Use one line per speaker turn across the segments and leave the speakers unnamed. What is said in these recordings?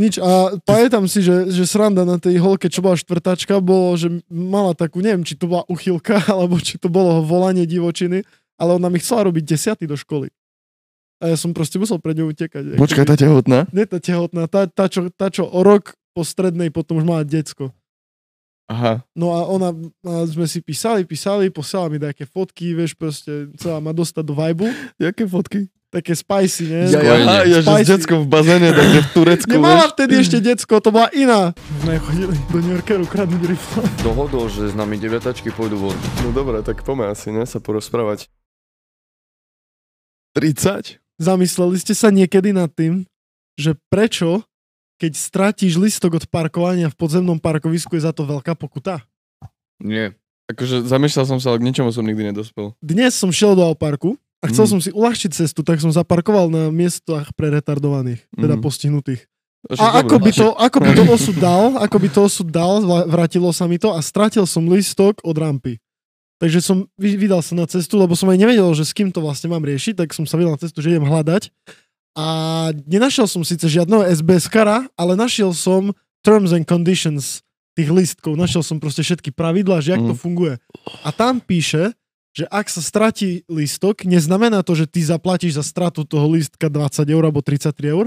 Nič. A pamätám si, že, že sranda na tej holke, čo bola štvrtačka, bolo, že mala takú, neviem, či to bola uchylka, alebo či to bolo volanie divočiny, ale ona mi chcela robiť desiaty do školy. A ja som proste musel pred ňou utekať.
Počkaj, tá tehotná?
Nie tá tehotná, tá, tá, čo, tá, čo o rok po strednej potom už mala decko.
Aha.
No a ona, a sme si písali, písali, posielala mi nejaké fotky, vieš, proste chcela ma dostať do vibu.
Jaké fotky?
Také spicy, nie?
Ja, ja, ja, ja že s deckom v bazéne, takže v Turecku,
Nemala
vieš.
vtedy ešte decko, to bola iná. Sme chodili do New Yorkeru kradnúť rifle.
Dohodol, že s nami deviatačky pôjdu von.
No dobre, tak poďme asi, ne, sa porozprávať. 30?
Zamysleli ste sa niekedy nad tým, že prečo, keď stratíš listok od parkovania v podzemnom parkovisku, je za to veľká pokuta?
Nie.
Akože zamýšľal som sa, ale k ničomu som nikdy nedospel.
Dnes som šiel do parku a chcel
Mm.
som si uľahčiť cestu, tak som zaparkoval na miestach pre retardovaných, teda
Mm.
postihnutých. A ako by, to, ako by to osud dal, ako by to osud dal, vrátilo sa mi to a stratil som listok od rampy. Takže som vy- vydal sa na cestu, lebo som aj nevedel, že s kým to vlastne mám riešiť, tak som sa vydal na cestu, že idem hľadať. A nenašiel som síce žiadneho SBS kara, ale našiel som terms and conditions tých listkov. Našiel som proste všetky pravidlá, že jak to
Mm.
funguje. A tam píše, že ak sa stratí lístok, neznamená to, že ty zaplatíš za stratu toho lístka 20 eur alebo 33 eur,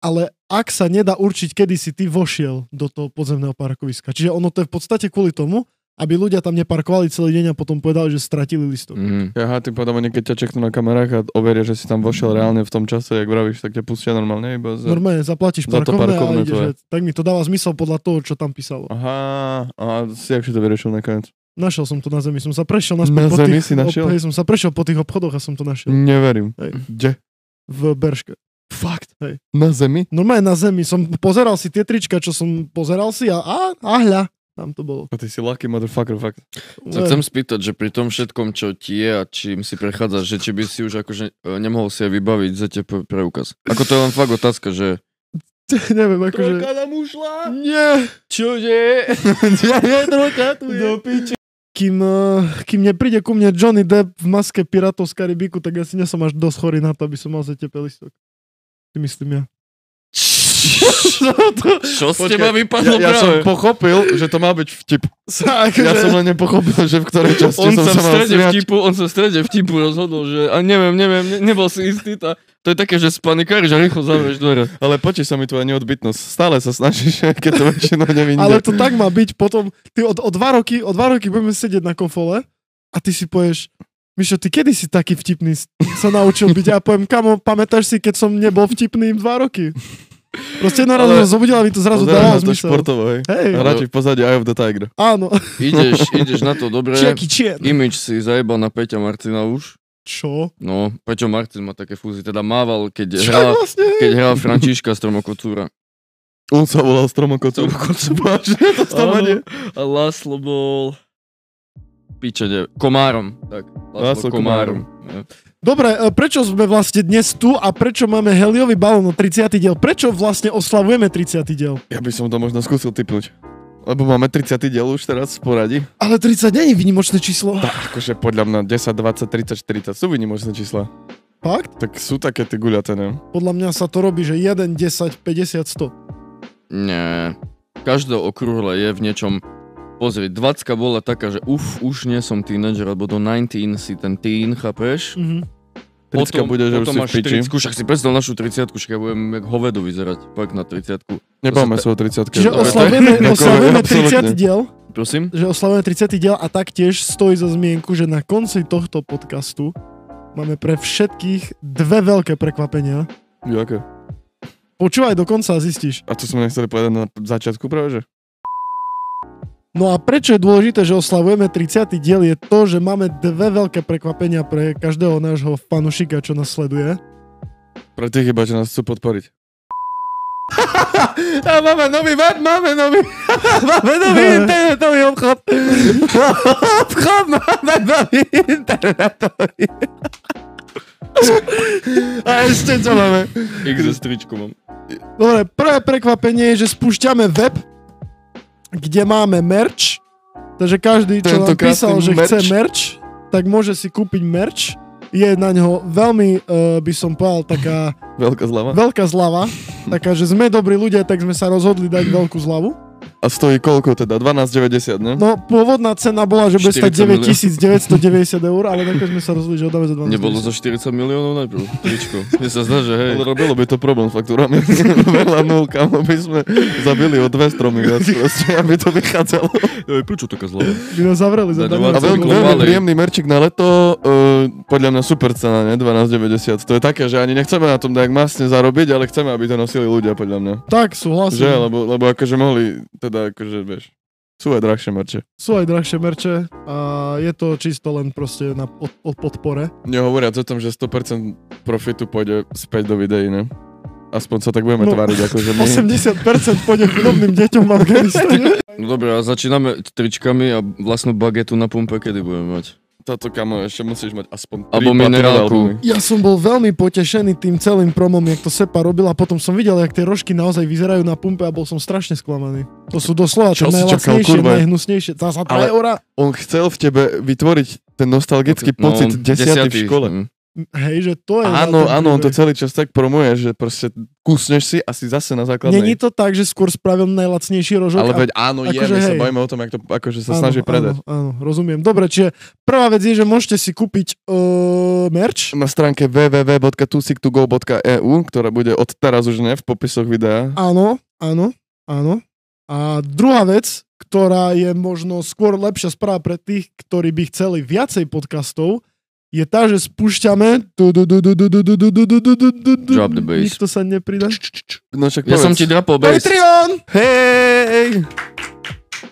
ale ak sa nedá určiť, kedy si ty vošiel do toho podzemného parkoviska. Čiže ono to je v podstate kvôli tomu, aby ľudia tam neparkovali celý deň a potom povedali, že stratili listok.
Mhm.
Aha, pádom oni keď ťa čeknú na kamerách a overia, že si tam vošiel reálne v tom čase, jak vravíš, tak ťa pustia normálne iba za...
Normálne zaplatíš
Za to
parkovné,
parkovné
a
tvoje.
že, tak mi to dáva zmysel podľa toho, čo tam písalo.
Aha, a si jak si to vyriešil nakoniec?
Našiel som to na zemi, som sa prešiel naspäť
Na
po
zemi
tých,
si našiel?
Ob, hej, som sa prešiel po tých obchodoch a som to našiel.
Neverím.
Hej.
Kde?
V Berške.
Fakt?
Hej.
Na zemi?
Normálne na zemi. Som pozeral si tie trička, čo som pozeral si a, a, a hľa, tam to bolo.
A ty si lucky motherfucker, fakt.
Sa chcem spýtať, že pri tom všetkom, čo ti je a čím si prechádzaš, že či by si už akože e, nemohol si aj vybaviť ZTP preukaz. Ako to je len fakt otázka, že...
Neviem, akože...
nám ušla?
Nie!
Čože?
Do piče. Kým, eh, kým nepríde ku mne Johnny Depp v maske Pirátov z Karibiku, tak ja si nesom až dosť chorý na to, aby som mal ZTP listok. Si myslím ja.
Čo z
Počkaj,
teba vypadlo
Ja, ja som pochopil, že to má byť vtip.
Sa,
Ja som len nepochopil, že v ktorej časti
On
som
sa v
mal
strede vtipu, on sa v strede vtipu rozhodol, že a neviem, neviem, ne, nebol si istý, tá, to je také, že spanikáriš a rýchlo zavrieš dvere.
Ale počíš sa mi tvoja neodbytnosť. Stále sa snažíš, keď to väčšinou nevidíš.
Ale to tak má byť potom. Ty od, o, dva roky, o dva roky budeme sedieť na kofole a ty si povieš, Mišo, ty kedy si taký vtipný sa naučil byť? A ja poviem, kamo, pamätáš si, keď som nebol vtipný dva roky? Proste jedno ráno
Ale-
som zobudil a mi to zrazu
na to
zmysel.
športovo, hej.
Hej,
radši v pozadí Eye of the Tiger.
áno.
Ideš, ideš na to dobre. Image si zajebal na Peťa Marcina už.
Čo?
No, Peťo Marcin má také fúzy, teda mával, keď
Čo
hral,
vlastne?
keď hral Františka Stromokocúra.
On sa volal Stromokocúr. Vážne to?
A Laslo bol... Piče, ne, Komárom. Tak, Laslo,
Laslo
Komárom.
Dobre, e, prečo sme vlastne dnes tu a prečo máme heliový balón na 30. diel? Prečo vlastne oslavujeme 30. diel?
Ja by som to možno skúsil typnúť. Lebo máme 30. diel už teraz v poradí.
Ale 30 nie je výnimočné číslo.
Akože podľa mňa 10, 20, 30, 40 sú vynimočné čísla.
Fakt?
Tak sú také tie guľaté, ne?
Podľa mňa sa to robí, že 1, 10, 50, 100.
Nie. Každé okrúhle je v niečom... Pozri, 20 bola taká, že uf, už nie som teenager, lebo do 19 si ten teen, chápeš?
Mhm.
30 bude, že už
potom
si v piči.
40, však si predstav našu 30 však ja budem jak hovedu vyzerať, pak na 30
Nebáme sa o 30
Čiže oslavujeme, oslavujeme
absolútne.
30. diel,
Prosím?
že oslavujeme 30. diel a taktiež stojí za zmienku, že na konci tohto podcastu máme pre všetkých dve veľké prekvapenia.
Jaké?
Počúvaj do konca a zistíš.
A to sme nechceli povedať na začiatku práve, že?
No a prečo je dôležité, že oslavujeme 30. diel je to, že máme dve veľké prekvapenia pre každého nášho fanušika, čo nás sleduje.
Pre tých iba, čo nás chcú podporiť. A máme nový web, máme nový, máme nový internetový obchod. Obchod máme nový internetový. A ešte čo máme?
XS tričko mám.
Dobre, prvé prekvapenie je, že spúšťame web, kde máme merch. Takže každý, čo
Tento
nám písal, že chce
merch.
merch, tak môže si kúpiť merch. Je na ňo veľmi, uh, by som povedal, taká
Veľká zlava.
veľká zlava. taká, že sme dobrí ľudia, tak sme sa rozhodli dať veľkú zľavu.
A stojí koľko teda? 12,90, ne?
No, pôvodná cena bola, že bude stať
40
9990 eur, ale nakoniec sme sa rozhodli, že ho dáme za 12
Nebolo za 40 miliónov najprv, tričko. Mne sa zdá, že hej.
Ale robilo by to problém s faktúrami. Veľa nul, kam by sme zabili o dve stromy viac, proste, aby to vychádzalo.
Ej, prečo taká zlá?
By nás zavreli za
A veľmi, veľmi príjemný merčik na leto, uh, podľa mňa super cena, ne? 12,90. To je také, že ani nechceme na tom nejak masne zarobiť, ale chceme, aby to nosili ľudia, podľa mňa.
Tak, súhlasím.
Že? Lebo, lebo akože mohli, teda akože, vieš, sú aj drahšie merče.
Sú aj drahšie merče a je to čisto len proste na pod, pod podpore.
Nehovoriac o tom, že 100% profitu pôjde späť do videí, ne? Aspoň sa tak budeme
No,
tváriť, akože my...
80% pôjde chudobným deťom v Afganistane.
No dobre, a začíname tričkami a vlastnú bagetu na pumpe, kedy budeme mať?
Toto kamo, ešte musíš mať aspoň
Alebo
tri
minerálku.
Ja som bol veľmi potešený tým celým promom, jak to Sepa robila. Potom som videl, jak tie rožky naozaj vyzerajú na pumpe a bol som strašne sklamaný. To sú doslova
Čo
najlacnejšie, najhnusnejšie. Za, za 2
Ale-
eurá.
On chcel v tebe vytvoriť ten nostalgický pocit
No,
desiaty v škole.
hm.
Hej, že to je...
Áno, áno, on to celý čas tak promuje, že proste kusneš si asi zase na základnej.
Není to tak, že skôr spravil najlacnejší rožok.
Ale veď áno, je,
akože
my sa
hej.
bavíme o tom, jak to akože sa
Áno,
snaží predať.
Áno, áno, rozumiem. Dobre, čiže prvá vec je, že môžete si kúpiť uh, merch.
Na stránke www.tusiktogo.eu, ktorá bude od teraz už ne v popisoch videa.
Áno, áno, áno. A druhá vec, ktorá je možno skôr lepšia správa pre tých, ktorí by chceli viacej podcastov, je tá, že spúšťame
Drop the bass.
Nikto sa nepridá.
No však
Ja som ti dropol bass.
Patreon!
Hej!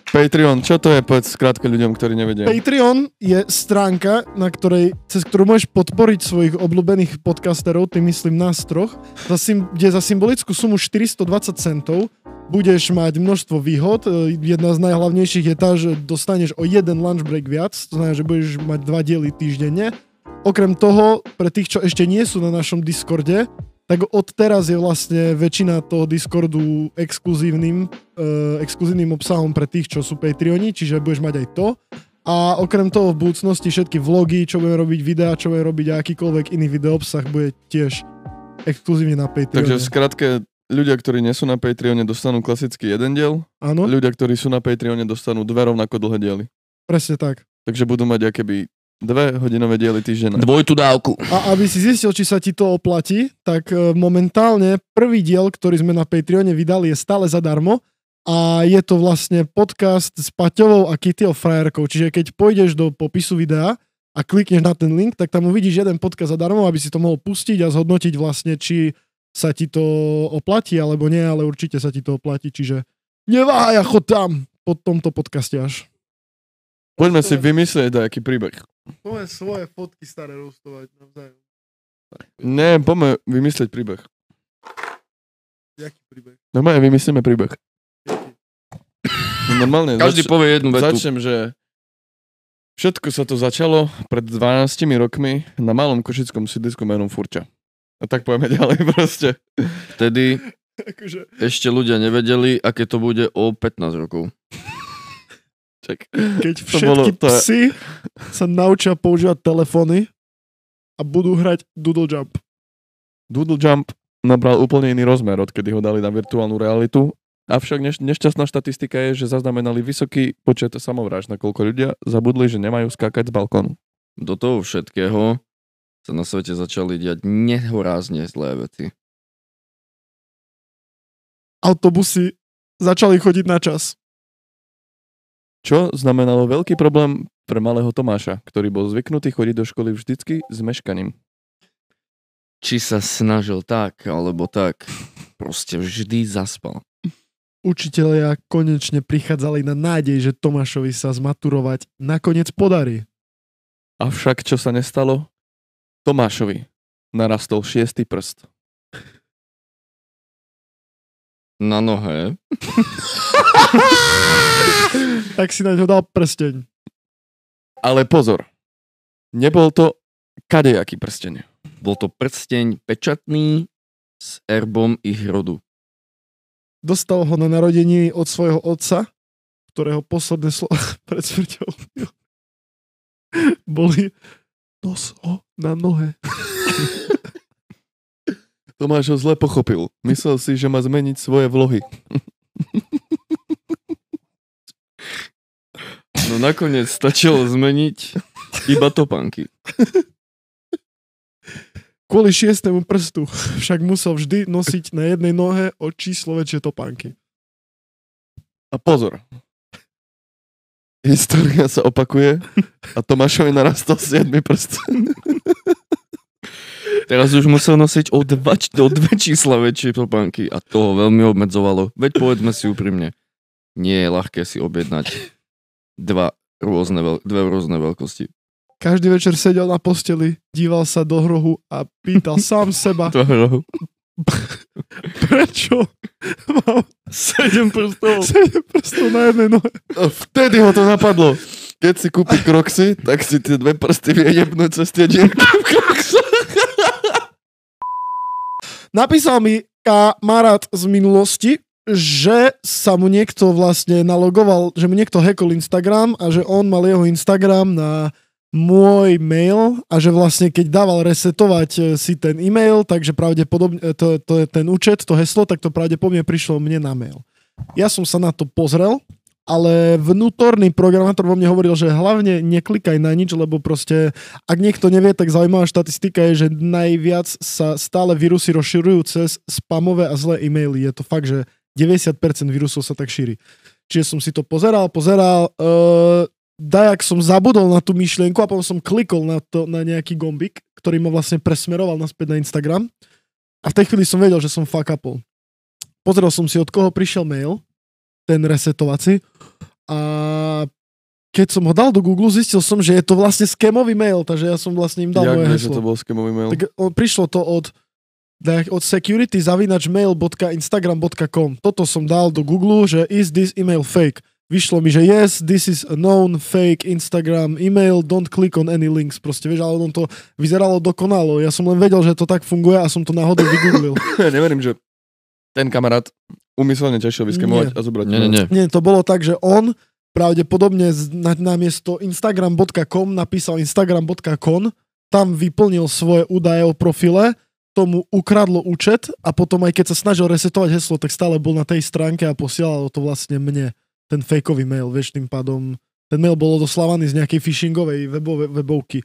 Patreon, čo to je? Povedz skrátke ľuďom, ktorí nevedia.
Patreon je stránka, na ktorej, cez ktorú môžeš podporiť svojich obľúbených podcasterov, tým myslím nás troch, za sym, kde za symbolickú sumu 420 centov budeš mať množstvo výhod. Jedna z najhlavnejších je tá, že dostaneš o jeden lunch break viac, to znamená, že budeš mať dva diely týždenne Okrem toho, pre tých, čo ešte nie sú na našom Discorde, tak od teraz je vlastne väčšina toho Discordu exkluzívnym, uh, exkluzívnym obsahom pre tých, čo sú Patreoni, čiže budeš mať aj to. A okrem toho v budúcnosti všetky vlogy, čo budeme robiť, videá, čo budeme robiť a akýkoľvek iný video obsah bude tiež exkluzívne na Patreone.
Takže v skratke, ľudia, ktorí nie sú na Patreone, dostanú klasicky jeden diel.
Áno,
Ľudia, ktorí sú na Patreone, dostanú dve rovnako dlhé diely.
presne tak.
Takže budú mať akéby dve hodinové diely týždenne.
Dvojtú dávku.
A aby si zistil, či sa ti to oplatí, tak e, momentálne prvý diel, ktorý sme na Patreone vydali, je stále zadarmo a je to vlastne podcast s Paťovou a Kittyho frajerkou. Čiže keď pôjdeš do popisu videa a klikneš na ten link, tak tam uvidíš jeden podcast zadarmo, aby si to mohol pustiť a zhodnotiť vlastne, či sa ti to oplatí alebo nie, ale určite sa ti to oplatí, čiže neváhaj a chod tam po tomto podcaste až.
Poďme si vymyslieť nejaký príbeh.
Svoje, svoje fotky staré roustovať navzájom.
Nie, poďme vymyslieť príbeh.
Jaký príbeh?
Normálne vymyslíme príbeh. Normálne
Každý
zač-
povie jednu vetu.
začnem, že všetko sa to začalo pred 12 rokmi na malom košickom sídlisku menom Furča. A tak povieme ďalej proste.
Vtedy
Akože,
ešte ľudia nevedeli, aké to bude o 15 rokov.
Čak.
keď
To
všetky
bolo- to je-
psy sa naučia používať telefóny a budú hrať Doodle Jump.
Doodle Jump nabral úplne iný rozmer, odkedy ho dali na virtuálnu realitu. Avšak neš- nešťastná štatistika je, že zaznamenali vysoký počet samovrážd, nakoľko ľudia zabudli, že nemajú skákať z balkónu.
Do toho všetkého sa na svete začali diať nehorázne zlé veci.
Autobusy začali chodiť na čas.
Čo znamenalo veľký problém pre malého Tomáša, ktorý bol zvyknutý chodiť do školy vždycky s meškaním.
Či sa snažil tak, alebo tak, proste vždy zaspal.
Učitelia konečne prichádzali na nádej, že Tomášovi sa zmaturovať nakoniec podarí.
Avšak čo sa nestalo? Tomášovi narastol šiestý prst.
Na nohe.
Tak si na ňo dal prsteň.
Ale pozor, nebol to kadejaký prsteň.
Bol to prsteň pečatný s erbom ich rodu.
Dostal ho na narodení od svojho otca, ktorého posledné slova pred smrťou boli nos ho na nohe.
Tomáš ho zle pochopil. Myslel si, že má zmeniť svoje vlohy.
No nakoniec stačilo zmeniť iba topánky.
Kvôli šiestému prstu však musel vždy nosiť na jednej nohe o číslo väčšie topánky.
A pozor. História sa opakuje a Tomášovi narastol 7 prst.
Teraz už musel nosiť o dva, o dve čísla väčšie topánky a to ho veľmi obmedzovalo. Veď povedzme si úprimne, nie je ľahké si objednať dva rôzne, veľ- dve rôzne veľkosti.
Každý večer sedel na posteli, díval sa do hrohu a pýtal sám seba,
To hrohu.
prečo mám
Sedem prstov.
7 prstov na jednej nohe.
A vtedy ho to napadlo. Keď si kúpi kroxy, tak si tie dve prsty vie jebnúť cez tie dierky v kroxoch.
Napísal mi kamarát z minulosti, že sa mu niekto vlastne nalogoval, že mu niekto hackol Instagram a že on mal jeho Instagram na môj mail a že vlastne keď dával resetovať e, si ten e-mail, takže pravdepodobne e, to, to ten účet, to heslo, tak to pravdepodobne prišlo mne na mail. Ja som sa na to pozrel, ale vnútorný programátor vo mne hovoril, že hlavne neklikaj na nič, lebo proste, ak niekto nevie, tak zaujímavá štatistika je, že najviac sa stále vírusy rozširujú cez spamové a zlé e-maily. Je to fakt, že 90% vírusov sa tak šíri. Čiže som si to pozeral, pozeral, uh, dajak som zabudol na tú myšlienku a potom som klikol na, to, na nejaký gombik, ktorý ma vlastne presmeroval naspäť na Instagram. A v tej chvíli som vedel, že som fuck upol. Pozrel som si, od koho prišiel mail, ten resetovací. A keď som ho dal do Google, zistil som, že je to vlastne skémový mail, takže ja som vlastne im dal
Jak
moje
vieš, že
heslo.
to bol skemový mail?
Tak on, prišlo to od, od security zavinačmail.instagram.com. Toto som dal do Google, že is this email fake? Vyšlo mi, že yes, this is a known fake Instagram email, don't click on any links. Proste, vieš, ale on to vyzeralo dokonalo. Ja som len vedel, že to tak funguje a som to náhodou vygooglil.
Ja neverím, že ten kamarát umyselne ťa išiel vyskemovať a zobrať.
Nie, nie, nie.
Nie, to bolo tak, že on pravdepodobne na, namiesto instagram.com napísal instagram.com, tam vyplnil svoje údaje o profile, tomu ukradlo účet a potom aj keď sa snažil resetovať heslo, tak stále bol na tej stránke a posielalo to vlastne mne, ten fejkový mail, vieš, tým pádom ten mail bol odoslavaný z nejakej phishingovej webove, webovky.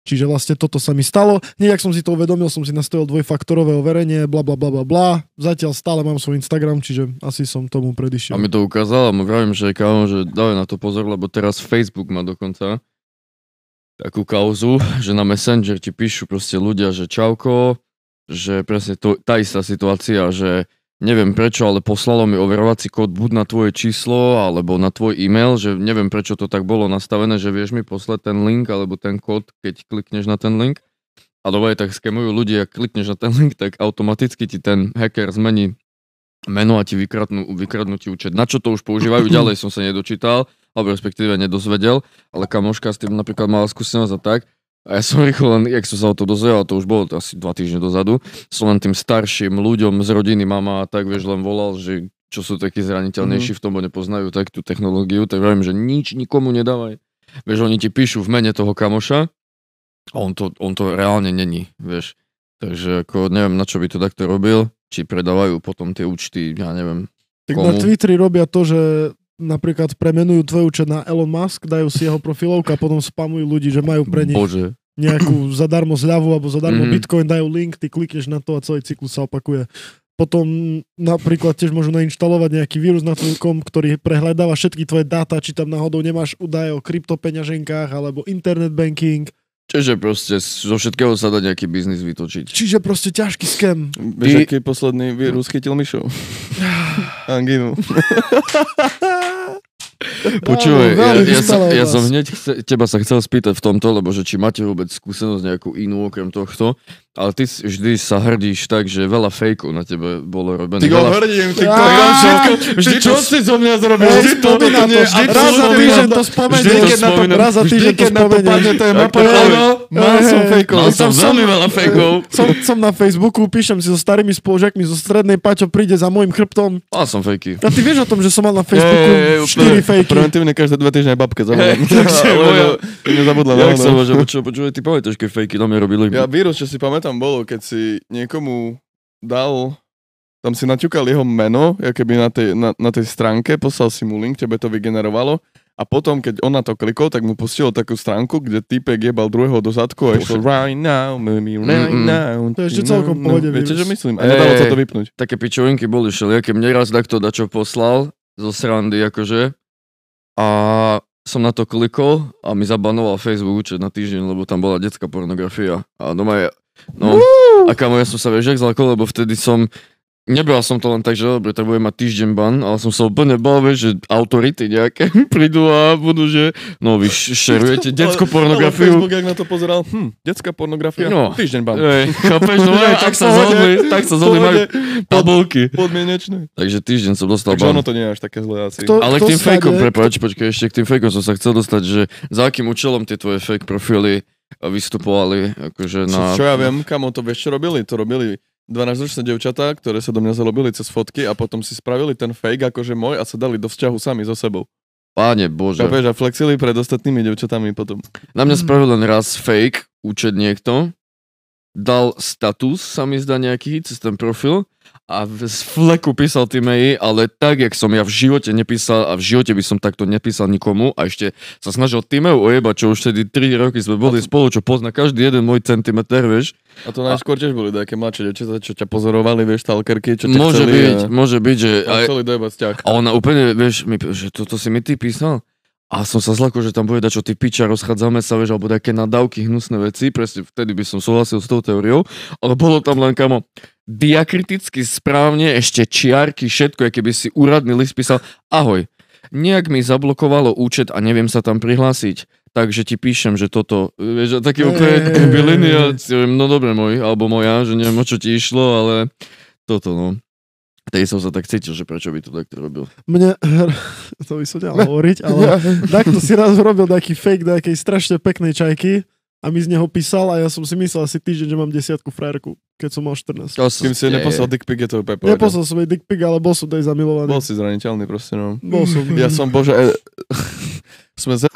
Čiže vlastne toto sa mi stalo. Nejak som si to uvedomil, som si nastavil dvojfaktorové overenie, bla bla bla bla bla. Zatiaľ stále mám svoj Instagram, čiže asi som tomu predišiel.
A mi to ukázal a mu vravím, že kámo, že dávaj na to pozor, lebo teraz Facebook má dokonca takú kauzu, že na Messenger ti píšu proste ľudia, že čauko, že presne to, tá istá situácia, že neviem prečo, ale poslalo mi overovací kód buď na tvoje číslo, alebo na tvoj e-mail, že neviem prečo to tak bolo nastavené, že vieš mi poslať ten link, alebo ten kód, keď klikneš na ten link. A dobre, tak skemujú ľudia, klikneš na ten link, tak automaticky ti ten hacker zmení meno a ti vykradnú, vykradnú ti účet. Na čo to už používajú ďalej som sa nedočítal, alebo respektíve nedozvedel, ale kamoška s tým napríklad mala skúsenosť a tak. A ja som rýchlo len, jak som sa o to dozvedel, to už bolo to asi dva týždne dozadu, som len tým starším ľuďom z rodiny, mama a tak, vieš, len volal, že čo sú takí zraniteľnejší v tom, bo nepoznajú tak tú technológiu, tak vravím, že nič nikomu nedávaj. Vieš, oni ti píšu v mene toho kamoša a on to, on to reálne není, vieš. Takže ako neviem, na čo by to takto robil, či predávajú potom tie účty, ja neviem,
Tak
komu?
na Twitteri robia to, že napríklad premenujú tvoj účet na Elon Musk, dajú si jeho profilovku a potom spamujú ľudí, že majú pre nich
Bože.
nejakú zadarmo zľavu alebo zadarmo
Mhm.
Bitcoin, dajú link, ty klikneš na to a celý cyklus sa opakuje. Potom napríklad tiež môžu nainštalovať nejaký vírus na tvoj kom, ktorý prehľadáva všetky tvoje dáta, či tam náhodou nemáš údaje o kryptopeňaženkách alebo internet banking.
Čiže proste zo všetkého sa dá nejaký biznis vytočiť.
Čiže proste ťažký skem.
Vieš, aký posledný vírus chytil Mišov? Angínu.
Počúvaj, ja, ja, sa, ja som hneď chce, teba sa chcel spýtať v tomto, lebo že či máte vôbec skúsenosť nejakú inú okrem tohto, ale ty vždy sa hrdíš tak, že veľa fejkov na tebe bolo robené.
Ty go
veľa...
hrdím, ty kokos, všetko, vždy čo
to-
si zo mňa zrobil, vždy to, to, nie,
to, raz za týždeň to spomenieš.
Vždy, keď na to.
Raz za
vždy,
týždeň to
keď na to
to áno,
áno, mal som fejkov.
Mal som veľmi veľa fejkov.
som, na Facebooku, píšem si so starými spolužiakmi zo strednej, Paťo príde za môjim chrbtom.
Mal som fejky.
A ty vieš o tom, že som mal na Facebooku
Ej, ej, úplne.
4 fejky.
Preventívne každé dve týždne aj babke zavolám.
Takže moja-
Nezabudla
Jak sa
ono.
môže, počúvaj, počúvaj, ty pamätáš, keď fejky na mňa robili?
Ja vírus, čo si pamätám, bolo, keď si niekomu dal, tam si naťukal jeho meno, keby na tej, na, na tej stránke, poslal si mu link, tebe to vygenerovalo a potom, keď on na to klikol, tak mu pustilo takú stránku, kde týpek jebal druhého do zadku a išlo right now, maybe right
Mm-mm.
now.
To je ešte celkom v pohode
Viete,
vírus.
čo myslím? A nedalo sa to vypnúť.
Také pičovinky boli všelijaké. Mne raz takto dačo poslal zo srandy, akože. A som na to klikol a mi zabanoval Facebook účet na týždeň, lebo tam bola detská pornografia. A doma je... No, a kamo, ja som sa vieš, jak zlakol, lebo vtedy som... Nebral som to len tak, že dobre, tak budem mať týždeň ban, ale som sa úplne bal, vieš, že autority nejaké prídu a budú, že no vy šerujete detskú
Ale
pornografiu.
Facebook, jak na to pozeral, hm, detská pornografia,
No.
týždeň ban.
Ej, chápeš, no aj, tak sa zhodli, tak sa zhodli, majú tabulky.
Podmienečné.
Takže týždeň som dostal
Takže
ban.
ono to nie je až také zlé asi.
Kto-
Ale k tým fejkom, prepáč, počkaj, ešte k tým fejkom som sa chcel dostať, že za akým účelom tie tvoje fake profily vystupovali, akože na...
Čo, čo ja viem, kamo to vieš, čo robili? To robili 12-ročné devčatá, ktoré sa do mňa zalobili cez fotky a potom si spravili ten fake akože môj a sa dali do vzťahu sami so sebou.
Páne Bože.
Chápeš? A flexili pred ostatnými devčatami potom.
Na mňa
Mhm.
spravil len raz fake účet niekto, dal status, sa mi zdá nejaký, cez ten profil a z fleku písal tým jej, ale tak, jak som ja v živote nepísal a v živote by som takto nepísal nikomu a ešte sa snažil Timeu ojebať, čo už vtedy 3 roky sme boli spolu, čo pozná každý jeden môj centimeter, vieš.
A to najskôr tiež boli také mladšie devčatá, čo ťa pozorovali, vieš, stalkerky, čo ťa
Môže
chceli
byť,
a,
môže byť, že...
a
aj-. A ona úplne, vieš, mi, že toto si mi ty písal? A som sa zlakol, že tam bude dať, čo ty piča, rozchádzame sa, vieš, alebo také nadávky, hnusné veci, presne vtedy by som súhlasil s tou teóriou, ale bolo tam len kamo diakriticky správne, ešte čiarky, všetko, aké by si úradný list písal, ahoj, nejak mi zablokovalo účet a neviem sa tam prihlásiť, takže ti píšem, že toto, vieš, taký úplne byliny no dobre môj, alebo moja, že neviem, o čo ti išlo, ale toto, no. Tej som sa tak cítil, že prečo by to takto robil.
Mne, to by som nemal hovoriť, ale takto si raz robil taký fake nejakej strašne peknej čajky a mi z neho písal a ja som si myslel asi týždeň, že mám desiatku frajerku, keď som mal 14.
To som-
Kým si
je-
neposlal dick pic, je to úplne.
Neposlal som jej dick pic, ale bol som tej zamilovaný.
Bol si zraniteľný proste, no.
Bol som.
Ja som, bože, e, sme z...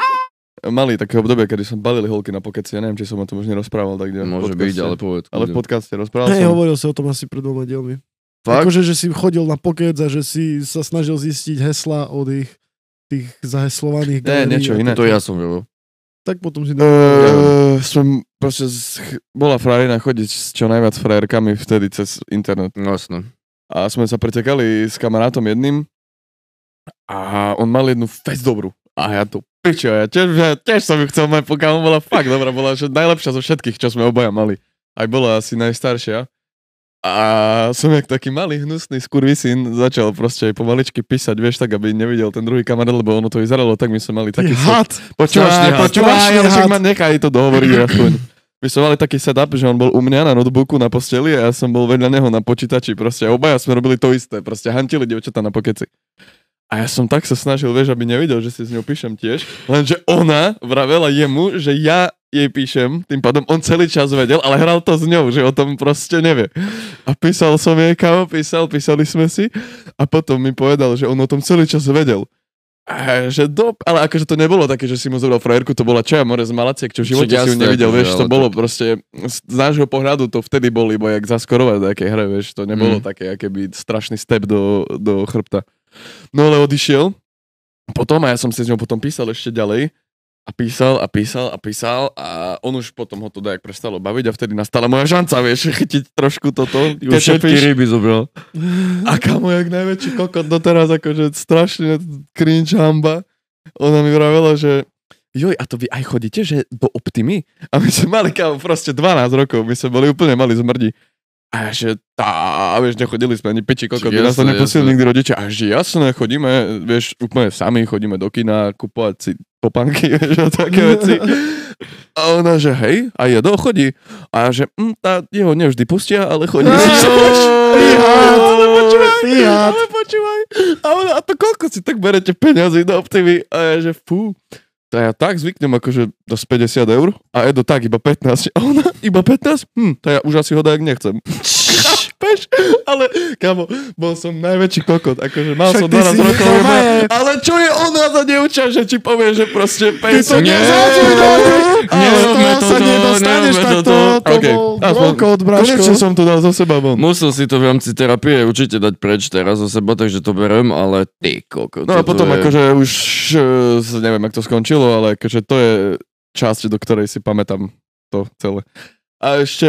mali také obdobie, kedy som balili holky na pokeci, ja neviem, či som o tom už nerozprával, tak
Môže
podcaste.
byť, ale povedz.
Ale v podcaste rozprával
Hej,
som.
hovoril si o tom asi pred dvoma dielmi.
Fakt?
Akože, že si chodil na pokec a že si sa snažil zistiť hesla od ich tých zaheslovaných
Ne,
galérií
niečo iné.
To ja som robil.
Tak potom si...
Uh, som proste, z, bola frajerina chodiť s čo najviac frajerkami vtedy cez internet.
No jasno.
A sme sa pretekali s kamarátom jedným a on mal jednu fest dobrú. A ja tu pičo, ja tiež, ja tiež som ju chcel mať, pokiaľ bola fakt dobrá, bola že najlepšia zo všetkých, čo sme obaja mali. Aj bola asi najstaršia. A som jak taký malý, hnusný skurvisín začal proste aj pomaličky písať, vieš, tak aby nevidel ten druhý kamarát, lebo ono to vyzeralo tak, my sme mali taký
had!
Počúvaš,
Strašný had.
počúvaš,
Strašný
ale však ma nechaj to dohovoriť aspoň. My sme mali taký setup, že on bol u mňa na notebooku na posteli a ja som bol vedľa neho na počítači proste. A obaja sme robili to isté, proste hantili dievčatá na pokeci. A ja som tak sa snažil, vieš, aby nevidel, že si s ňou píšem tiež, lenže ona vravela jemu, že ja jej píšem, tým pádom on celý čas vedel, ale hral to s ňou, že o tom proste nevie. A písal som jej, kamo, písal, písali sme si a potom mi povedal, že on o tom celý čas vedel. A že do, ale akože to nebolo také, že si mu zobral frajerku, to bola čo ja more z Malaciek, čo v živote
Však
si ju nevidel, vieš, to bolo
tak-
proste, z nášho pohľadu to vtedy bol iba jak zaskorovať také hre, vieš, to nebolo
Mm.
také, aké by strašný step do, do chrbta. No ale odišiel, potom a ja som si s ňou potom písal ešte ďalej a písal a písal a písal a on už potom ho to dajak prestalo baviť a vtedy nastala moja šanca, vieš, chytiť trošku toto.
Už všetky ryby zobral.
A kamo, jak najväčší kokot doteraz, akože strašne cringe hamba. Ona mi vravela, že joj, a to vy aj chodíte, že do Optimy? A my sme mali kamo proste 12 rokov, my sme boli úplne mali zmrdi. A ja, že tá, vieš, nechodili sme ani peči kokot, nás to nepustili nikdy rodičia. A že jasné, chodíme, vieš, úplne sami, chodíme do kina, kupovať si topanky, vieš, a také veci. A ona, že hej, a je do, chodí. A ja, že hm, tá, jeho nevždy pustia, ale chodí. Počúvaj, ale počúvaj. A ona, a to koľko si tak berete peniazy do Optimy? A ja, že fú. To ja tak zvyknem akože do 50 eur a Edo tak iba 15. A ona iba 15? Hm, to ja už asi ho dajak nechcem. Chápeš? Ale, kamo, bol som najväčší kokot, akože mal
Však
som
ty
12
si
rokov,
Maje.
ale čo je ona za dievča, že ti povie, že proste
Ty to.
Nie.
nezaučíš,
Nie,
ale z
robme
toho sa
toto,
nedostaneš
nerobme
takto, to
OK,
bol
aspoň-
brokot,
Konečne som to dal zo seba von.
Musel si to v rámci terapie určite dať preč teraz zo seba, takže to berem, ale ty koko.
No a potom
je...
akože už, uh, neviem, jak to skončilo, ale akože to je časť, do ktorej si pamätám to celé. A ešte...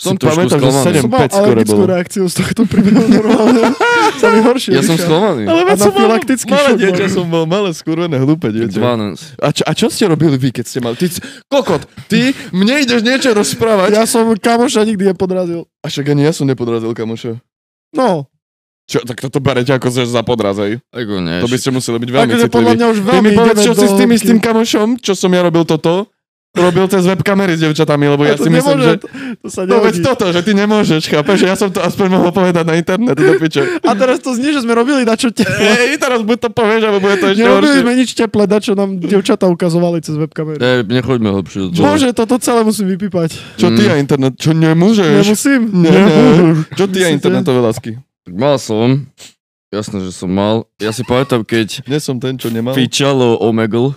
Som
Si trošku
pamätám, že
sklamaný.
7
Som mal
pec skoro
alergickú
bolo.
reakciu z tohto príbehu normálne. Sa mi horšie
Ja som sklamaný.
Ale veď som mal
Anafylaktický
malé dieťa,
mal.
som bol malé, skurvené, hlúpe dieťa.
12.
A čo, a čo ste robili vy, keď ste mali? Ty, kokot, ty mne ideš niečo rozprávať?
Ja som kamoša nikdy nepodrazil.
A však ani ja som nepodrazil kamoša.
No,
Čo, tak toto berete ako že za podrazej.
Ako nie.
To by ste museli byť veľmi
takže podľa mňa už
Ty
veľmi
mi povedz, čo si s tým istým kamošom, čo som ja robil toto, robil cez webkamery s devčatami, lebo ja
A to
si myslím,
nemôže,
že...
to, to sa
No veď
nehodí.
toto, že ty nemôžeš, chápeš? Ja som to aspoň mohol povedať na internet, do piče.
A teraz to znie, že sme robili dačo teple.
Ej, teraz buď to povieš, alebo bude to ešte
Nerobili
horšie.
sme nič teple, dačo nám devčatá ukazovali cez webkamery.
E, nechoďme hlbšie do.
Bože, toto celé musím vypípať.
Čo ty a internet? Čo nemôžeš?
Nemusím?
Nie, nie. Čo ty a internetové lásky?
Mal som. Jasné, že som mal. Ja si pamätám, keď
Nie som ten, čo nemal.
fičalo Omegle.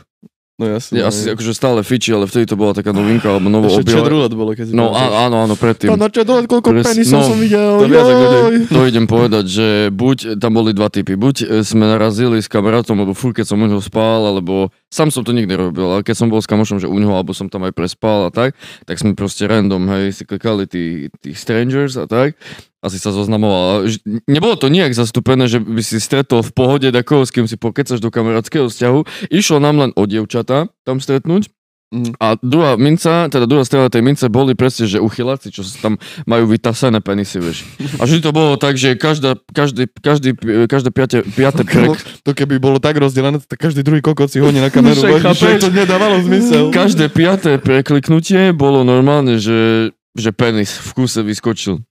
No jasne.
Ja asi akože stále fiči, ale vtedy to bola taká novinka, alebo novo
chat
objava.
roulette bolo, keď si
No á- áno, áno, predtým.
Na čo dole, koľko
Pres-
penisov
no,
som videl.
to viac ako
Joj.
To idem povedať, že buď, tam boli dva typy, buď e, sme narazili s kamarátom, alebo furt, keď som u neho spal, alebo sám som to nikdy robil, ale keď som bol s kamošom, že u neho, alebo som tam aj prespal a tak, tak sme proste random, hej, si klikali tí, tí strangers a tak, asi sa zoznamoval. Nebolo to nejak zastúpené, že by si stretol v pohode takého, s kým si pokecaš do kamarátskeho vzťahu. Išlo nám len o dievčatá tam stretnúť.
Mhm.
A druhá minca, teda druhá strana tej mince boli presne, že uchyláci, čo sa tam majú vytasené penisy, vieš. A vždy to bolo tak, že každá, každý, každý, každé piate, piate prek,
to keby bolo tak rozdelené, tak každý druhý kokot si hodí na kameru. Bože,
chápeš?
to nedávalo zmysel.
každé piaté prekliknutie bolo normálne, že, že penis v kúse vyskočil.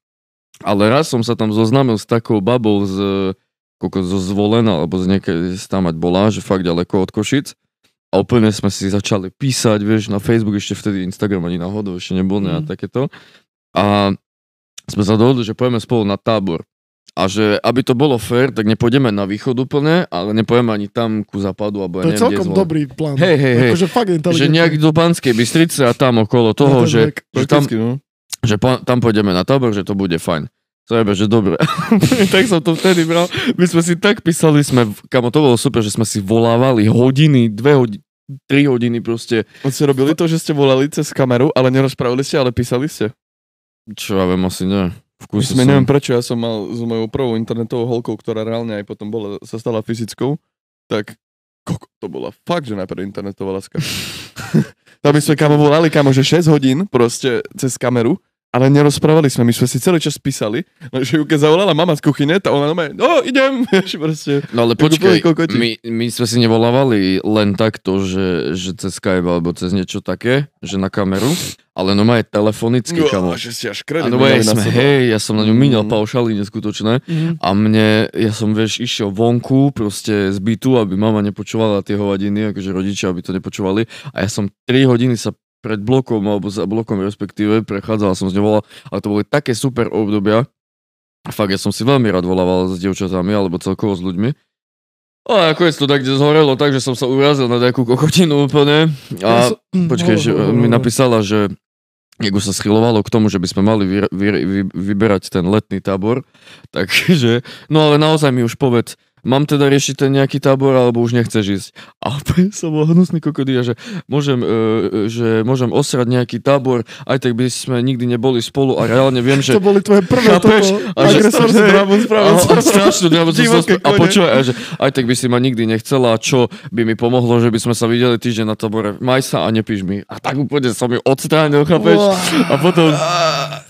Ale raz som sa tam zoznámil s takou babou z, koľko zo zvolená, alebo z niekedy tam mať bola, že fakt ďaleko od Košic. A úplne sme si začali písať, vieš, na Facebook, ešte vtedy Instagram ani náhodou ešte nebol, ne, a
Mhm.
takéto. A sme sa dohodli, že pojeme spolu na tábor. A že aby to bolo fair, tak nepôjdeme na východ úplne, ale nepojeme ani tam ku západu, alebo ja
To je
neviem, kde
celkom dobrý plán.
Hej, hej, hej.
Akože fakt
Že nejak do Banskej Bystrice a tam okolo toho,
ten
že, že tam,
no.
Že po, tam pôjdeme na tábor, že to bude fajn. Zajebe, že dobre. tak som to vtedy bral. My sme si tak písali, sme, kamo to bolo super, že sme si volávali hodiny, dve hodiny, tri hodiny proste.
Ste robili to, že ste volali cez kameru, ale nerozprávali ste, ale písali ste.
Čo ja viem, asi nie. V kuse
sme,
som.
neviem prečo, ja som mal s mojou prvou internetovou holkou, ktorá reálne aj potom bola, sa stala fyzickou, tak koko, to bola fakt, že najprv internetová láska. Tam my sme kamo volali, kamo, že 6 hodín proste cez kameru, ale nerozprávali sme, my sme si celý čas písali, že ju keď zavolala mama z kuchyne, tá ona normálne, no idem, proste.
No ale
kokoti.
my, my sme si nevolávali len takto, že, že cez Skype alebo cez niečo také, že na kameru, ale no aj telefonicky, kamo.
No, že si až
A
kredit
no ja sme, hej, ja som na ňu minul
Mm.
paušaly neskutočné.
Mhm.
A mne, ja som, vieš, išiel vonku proste z bytu, aby mama nepočúvala tie hovadiny, akože rodičia, aby to nepočúvali. A ja som 3 hodiny sa pred blokom, alebo za blokom respektíve, prechádzal som z volal, ale to boli také super obdobia. A fakt, ja som si veľmi rád volával s dievčatami, alebo celkovo s ľuďmi. A ako je to tak, zhorelo, tak, že som sa urazil na nejakú kokotinu úplne. A
som-
počkaj, že mi napísala, že už sa schylovalo k tomu, že by sme mali vy, vy, vy, vyberať ten letný tábor, takže, no ale naozaj mi už povedz, mám teda riešiť ten nejaký tábor, alebo už nechceš ísť. A úplne som bol hnusný kokodia, že môžem, e, že môžem osrať nejaký tábor, aj tak by sme nikdy neboli spolu a reálne viem, že
To boli tvoje prvé
Chápeš?
toto.
A že a, strašnú nervóznosť
Divoké
a počúvaj, a že aj tak by si ma nikdy nechcela, čo by mi pomohlo, že by sme sa videli týždeň na tábore. Maj sa a nepíš mi. A tak úplne som ju odstránil, chápeš? A potom,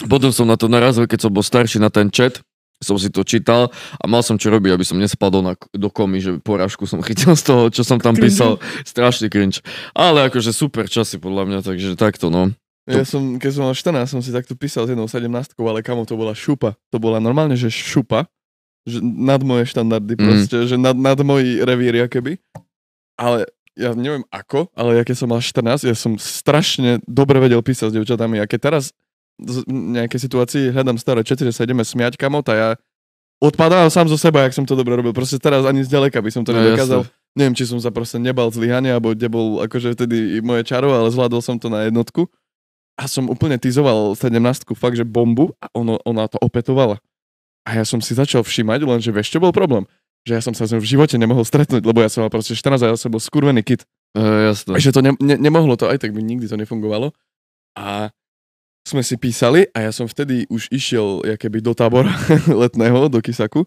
potom som na to narazil, keď som bol starší na ten chat, som si to čítal a mal som čo robiť, aby som nespadol na, do komy, že porážku som chytil z toho, čo som tam
Cringe.
písal. Strašný cringe. Ale akože super časy podľa mňa, takže takto no.
Ja som, keď som mal 14, som si takto písal s jednou 17 ale kamo to bola šupa. To bola normálne, že šupa. Že nad moje štandardy
Mm.
proste, že nad, nad môj revír, keby. Ale ja neviem ako, ale ja keď som mal 14, ja som strašne dobre vedel písať s devčatami. A keď teraz nejakej situácii, hľadám staré čety, že sa ideme smiať kamot a ja odpadám sám zo seba, jak som to dobre robil. Proste teraz ani zďaleka by som to
No,
nedokázal.
jasné.
Neviem, či som sa proste nebal zlyhania, alebo kde bol akože vtedy moje čaro, ale zvládol som to na jednotku. A som úplne tizoval 17 fakt, že bombu a ono, ona to opetovala. A ja som si začal všímať, lenže vieš, čo bol problém? Že ja som sa s ňou v živote nemohol stretnúť, lebo ja som mal proste 14 a ja som bol skurvený kit.
E, jasné.
Že to ne, ne, nemohlo to, aj tak by nikdy to nefungovalo. A sme si písali a ja som vtedy už išiel keby do tábora letného, do Kisaku.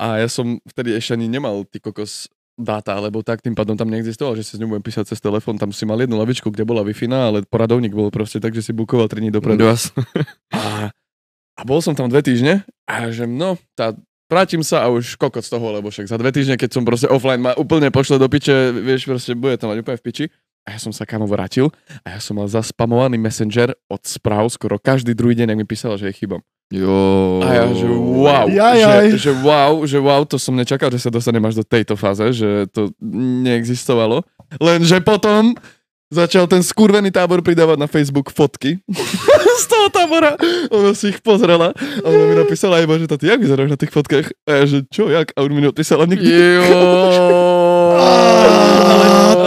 A ja som vtedy ešte ani nemal ty kokos dáta, lebo tak tým pádom tam neexistoval, že si s ňou budem písať cez telefón. Tam si mal jednu lavičku, kde bola wi ale poradovník bol proste tak, že si bukoval 3 dní dopredu.
Jasné.
A, a bol som tam dve týždne a že no, tá, vrátim sa a už kokot z toho, lebo však za dve týždne, keď som proste offline, ma úplne pošle do piče, vieš, proste bude to mať úplne v piči. A ja som sa kamo vrátil a ja som mal zaspamovaný messenger od správ skoro každý druhý deň, ak mi písala, že je chybom.
Jo.
A ja, že wow,
Jajaj.
že, že wow, že wow, to som nečakal, že sa dostanem až do tejto fáze, že to neexistovalo. Lenže potom začal ten skurvený tábor pridávať na Facebook fotky z toho tábora. Ona si ich pozrela a ona mi napísala iba, že ty, jak vyzeráš na tých fotkách? A ja, že čo, jak? A on mi neodpísala nikdy.
Á,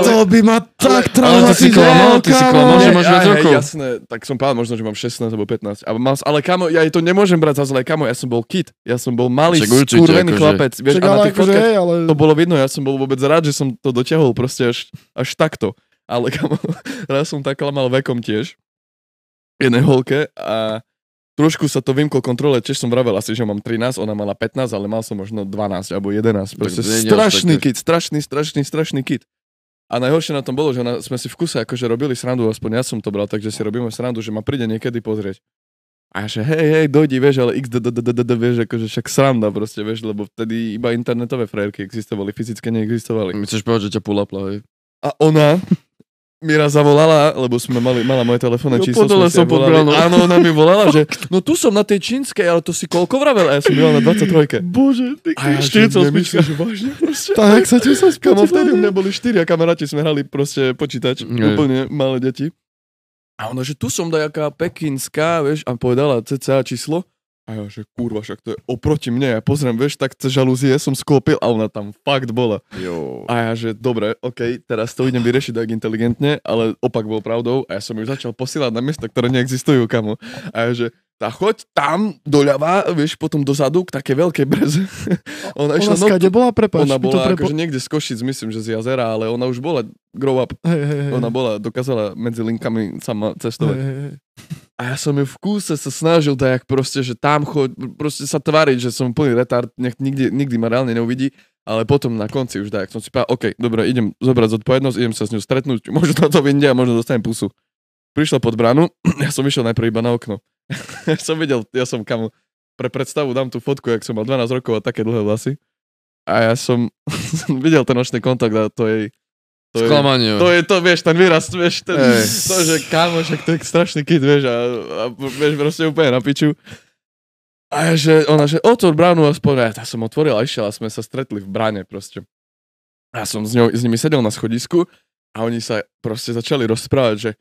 to by ma tak
Ale ty si klamal, ty si klamal, že máš viac rokov.
Jasné, tak som povedal možno, že mám 16 alebo 15. A mal, ale kamo, ja to nemôžem brať za zlé, kamo, ja som bol kid. Ja som bol malý,
Však
skurvený
akože.
chlapec. Vieš, a na
ale
tých
akože,
fotkách
ale...
to bolo vidno, ja som bol vôbec rád, že som to dotiahol proste až, až takto. Ale kamo, raz som tak klamal vekom tiež, jednej holke a trošku sa to vymklo kontrole, tiež som vravel asi, že mám 13, ona mala 15, ale mal som možno 12 alebo 11. Proste strašný kit, strašný, strašný, strašný kit. A najhoršie na tom bolo, že ona, sme si v kuse akože robili srandu, aspoň ja som to bral, takže si robíme srandu, že ma príde niekedy pozrieť. A ja že hej, hej, dojdi, vieš, ale XDDDD, vieš, akože však sranda proste, vieš, lebo vtedy iba internetové frajerky existovali, fyzické neexistovali.
Myslíš povedať, že ťa pulapla, hej?
A ona mi raz zavolala, lebo sme mali, mala moje telefónne
Jo,
číslo.
po dole
sme si
som no.
Áno, ona mi volala, že no tu som na tej čínskej, ale to si koľko vravel? A ja som býval na 23.
Bože, ty
A ja že
48.
nemyslíš, že vážne proste.
Tak sa ti sa
Kamo, vtedy u mňa boli štyria kamaráti, sme hrali proste počítač,
Nie.
úplne malé deti. A ona, že tu som dajaká pekinská, vieš, a povedala cca číslo. A ja, že kurva, však to je oproti mne. Ja pozriem, vieš, tak cez žalúzie som sklopil a ona tam fakt bola.
Jo.
A ja, že dobre, OK, teraz to idem vyriešiť tak inteligentne, ale opak bol pravdou a ja som ju začal posielať na miesta, ktoré neexistujú, kamo. A ja, že tá choď tam doľava, vieš, potom dozadu k také veľkej breze. ona
Ona
išla, no,
skade bola, prepáč.
ona bola
prepo...
akože niekde z Košic, myslím, že z jazera, ale ona už bola grow up.
Hej, hej, hej.
Ona bola, dokázala medzi linkami sama cestovať.
hej, hej.
A ja som ju v kúse sa snažil tak proste, že tam choď, proste sa tváriť, že som plný retard, nech nikdy, nikdy ma reálne neuvidí, ale potom na konci už tak som si povedal, OK, dobre, idem zobrať zodpovednosť, idem sa s ňou stretnúť, možno to vyjde a možno dostanem pusu. Prišla pod bránu, ja som išiel najprv iba na okno. ja som videl, ja som kam, pre predstavu dám tú fotku, jak som mal 12 rokov a také dlhé vlasy. A ja som, som videl ten nočný kontakt a to jej... To je,
Sklamanie.
to je to, vieš, ten výraz, vieš, ten,
Hej.
to, že kámo, však to je strašný kid, vieš, a, a vieš, proste úplne na piču. A ja, že ona, že otvor bránu aspoň, a ja som otvoril a išiel a sme sa stretli v bráne proste. Ja som s, ňou, s nimi sedel na schodisku a oni sa proste začali rozprávať, že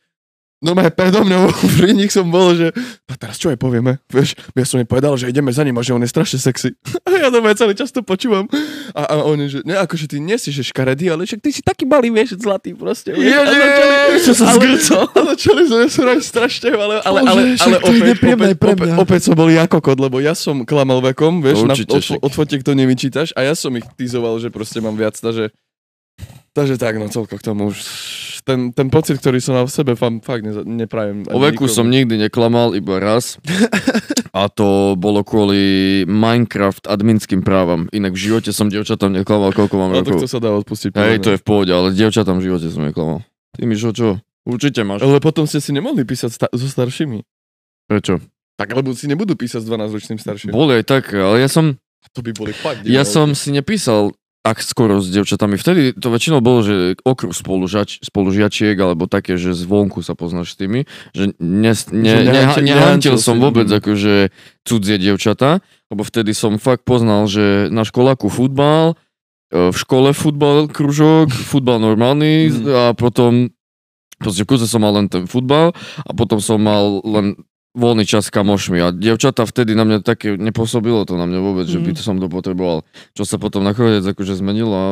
no mé, predo mňou, pri nich som bol, že a teraz čo jej povieme, vieš, ja som jej povedal, že ideme za ním a že on je strašne sexy. A ja doma celý čas to počúvam. A, a oni, že ne, akože ty nie si že škaredý, ale však ty si taký malý, vieš, zlatý proste. Vieš, a začali,
čo sa
ale-
zgrcal.
a začali sme sa strašne, ale, ale,
Bože,
ale, ale
je
opäť, opäť, opäť, opäť som bol ja kokot, lebo ja som klamal vekom, vieš, na, od, od fotiek to nevyčítaš a ja som ich tizoval, že proste mám viac, takže, takže tak, no celko k tomu už, ten, ten pocit, ktorý som mal v sebe, fakt ne, neprajem.
O veku som nikdy neklamal, iba raz. A to bolo kvôli Minecraft adminským právam. Inak v živote som dievčatám neklamal, koľko mám
Ale tak to
rokov.
sa dá odpustiť.
Hej, to je v pohode, ale dievčatám v živote som neklamal. Ty mi čo, čo? Určite máš.
Ale potom ste si nemohli písať sta- so staršími.
Prečo?
Tak, lebo si nebudú písať s 12-ročným starším.
Boli aj tak, ale ja som,
To by boli fakt.
ja som si nepísal ak skoro s dievčatami. Vtedy to väčšinou bolo, že okruh spolužač, spolužiačiek, alebo také, že zvonku sa poznáš s tými, že ne, ne,
Že
ne,
nehantil-
som vôbec
mm.
akože cudzie dievčatá, lebo vtedy som fakt poznal, že na školáku futbal, e, v škole futbal kružok, futbal normálny
Mm.
a potom proste kuse som mal len ten futbal a potom som mal len voľný čas s kamošmi a dievčatá vtedy na mňa také, nepôsobilo to na mňa vôbec, že by
Mhm.
to som to potreboval. Čo sa potom nakoniec akože zmenilo a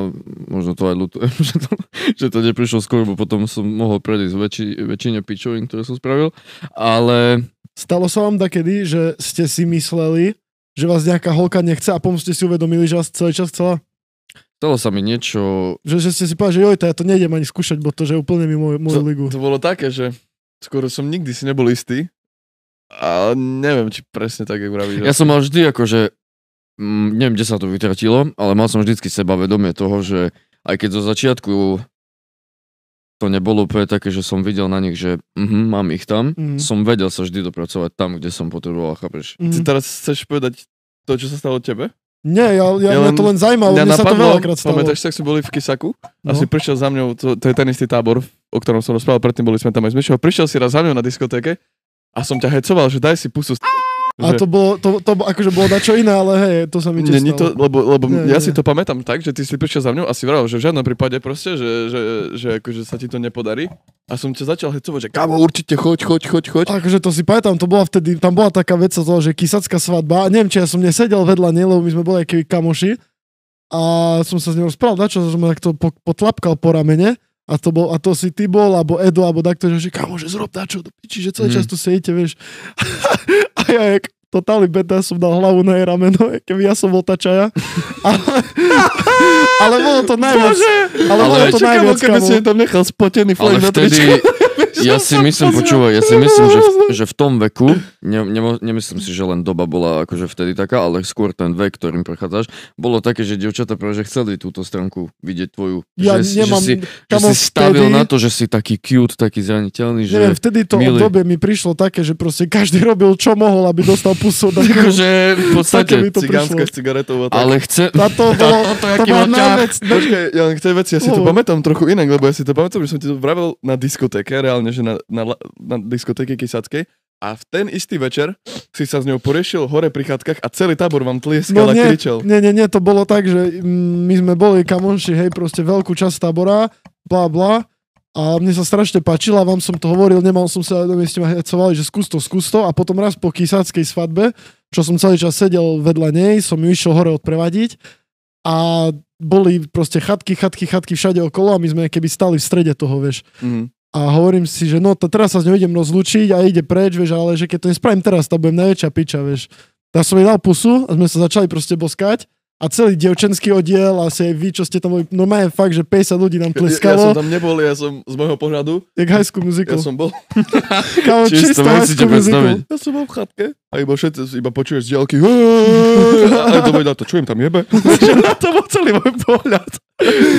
možno to aj ľutujem, že to, že to neprišlo skôr, bo potom som mohol predísť väčši, väčšine pičovín, ktoré som spravil, ale
Stalo sa vám takedy, že ste si mysleli, že vás nejaká holka nechce a potom ste si uvedomili, že vás celý čas chcela?
stalo sa mi niečo,
Že, že ste si povedali, že joj, to ja to nejdem ani skúšať, bo to že úplne mimo moju ligu.
To bolo také, že skoro som nikdy si nebol istý. A neviem, či presne tak, jak vravíš.
ja som mal vždy akože, mm, neviem, kde sa to vytratilo, ale mal som vždycky sebavedomie toho, že aj keď zo začiatku to nebolo úplne také, že som videl na nich, že uh mám ich tam,
Mhm.
som vedel sa vždy dopracovať tam, kde som potreboval, chápeš?
Ty
Mhm.
teraz chceš povedať to, čo sa stalo tebe?
Nie, ja, ja,
Ja
mňa
len-
to len zaujímalo,
Mňa
mne sa to
napadlo,
veľakrát stalo.
pamätáš, tak sme boli v Kisaku a
No.
si prišiel za mňou, to, to je ten istý tábor, o ktorom som rozprával, predtým boli sme tam aj s Myšou, prišiel si raz za mňou na diskotéke a som ťa hecoval, že daj si pusu.
A to bolo, to, to, akože bolo dačo iné, ale hej, to sa mi tiež
Není to, lebo, lebo
Nie,
ja
nie.
si to pamätám tak, že ty si prišiel za mňou a si vravel, že v žiadnom prípade proste, že, že, že akože sa ti to nepodarí. A som ťa začal hecovať, že kámo, určite choď, choď, choď, choď.
Akože to si pamätám, to bola vtedy, tam bola taká vec, toho, že kysacká svadba, a neviem, či ja som nesedel vedľa nej, lebo my sme boli aký kamoši, a som sa s ňou rozprával, dačo, som ma takto po, potlapkal po ramene, a to, bol, a to si ty bol, alebo Edo, alebo takto, že kamo, že zrob dačo, do piči, že celý
Mhm.
čas tu sedíte, vieš. a ja, jak totálny beta, som dal hlavu na jej rameno, keby ja som bol tačaja. ale, ale bolo to najviac. Ale,
Ale
bolo to najviac,
keby
kamo.
si tam nechal spotený flek na
vtedy. Ja si myslím, počúvaj, ja si myslím, že v, že v tom veku, ne, nemo, nemyslím si, že len doba bola akože vtedy taká, ale skôr ten vek, ktorým prechádzaš, bolo také, že dievčatá práve že chceli túto stránku vidieť tvoju.
Ja
že,
nemám,
že si, že si stavil
vtedy-
na to, že si taký cute, taký zraniteľný, že...
Neviem, vtedy to
milý.
obdobie mi prišlo také, že proste každý robil čo mohol, aby dostal pusu.
Akože v podstate,
Cigánska s cigaretou
ale chce...
A to bolo,
to,
to bola
ja len k tej veci, ja si to pamätám trochu inak, lebo ja si to pamätám, že som ti to vravel na diskotéke, reálne, že na, na, na diskotéke Kisackej a v ten istý večer si sa s ňou poriešil hore pri chatkách a celý tábor vám tlieskal
No
a
nie,
kričal.
nie, nie, nie, to bolo tak, že mm, my sme boli kamoši, hej, proste veľkú časť tábora, bla bla, a mne sa strašne páčila, vám som to hovoril, nemal som sa na mieste ma hecovali, že skús to, skús to a potom raz po kysáckej svadbe, čo som celý čas sedel vedľa nej, som ju išiel hore odprevadiť a boli proste chatky, chatky, chatky všade okolo a my sme keby stali v strede toho, vieš.
Mhm.
A hovorím si, že no to teraz sa s ňou idem rozlučiť a ide preč, vieš, ale že keď to nespravím teraz, to budem najväčšia piča, vieš. Tak som jej dal pusu a sme sa začali proste boskať a celý dievčenský oddiel a si aj vy, čo ste tam boli, no je fakt, že 50 ľudí nám
Ja, ja som tam nebol, ja som z môjho pohľadu,
jak high school
ja
musical.
som bol,
Kámo,
Čisto
čisto high school musical.
ja som bol v chatke a iba všetci, iba počuješ z diaľky a to vedľa to, čujem tam jebe. to bol celý môj pohľad.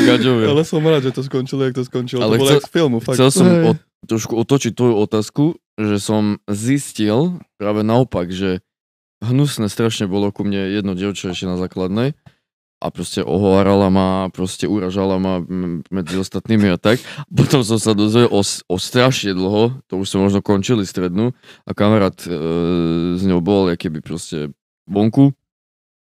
Gaďovia.
Ale som rád, že to skončilo, jak to skončilo.
Ale
to bolo
chcel-
z filmu, fakt.
Chcel som trošku otočiť tvoju otázku, že som zistil práve naopak, že hnusné strašne bolo ku mne jedno dievča ešte na základnej a proste ohovárala ma, proste uražala ma medzi ostatnými a tak. Potom som sa dozvedel o, o strašne dlho, to už sme možno končili strednú a kamarát e, s ňou bol, keby proste vonku,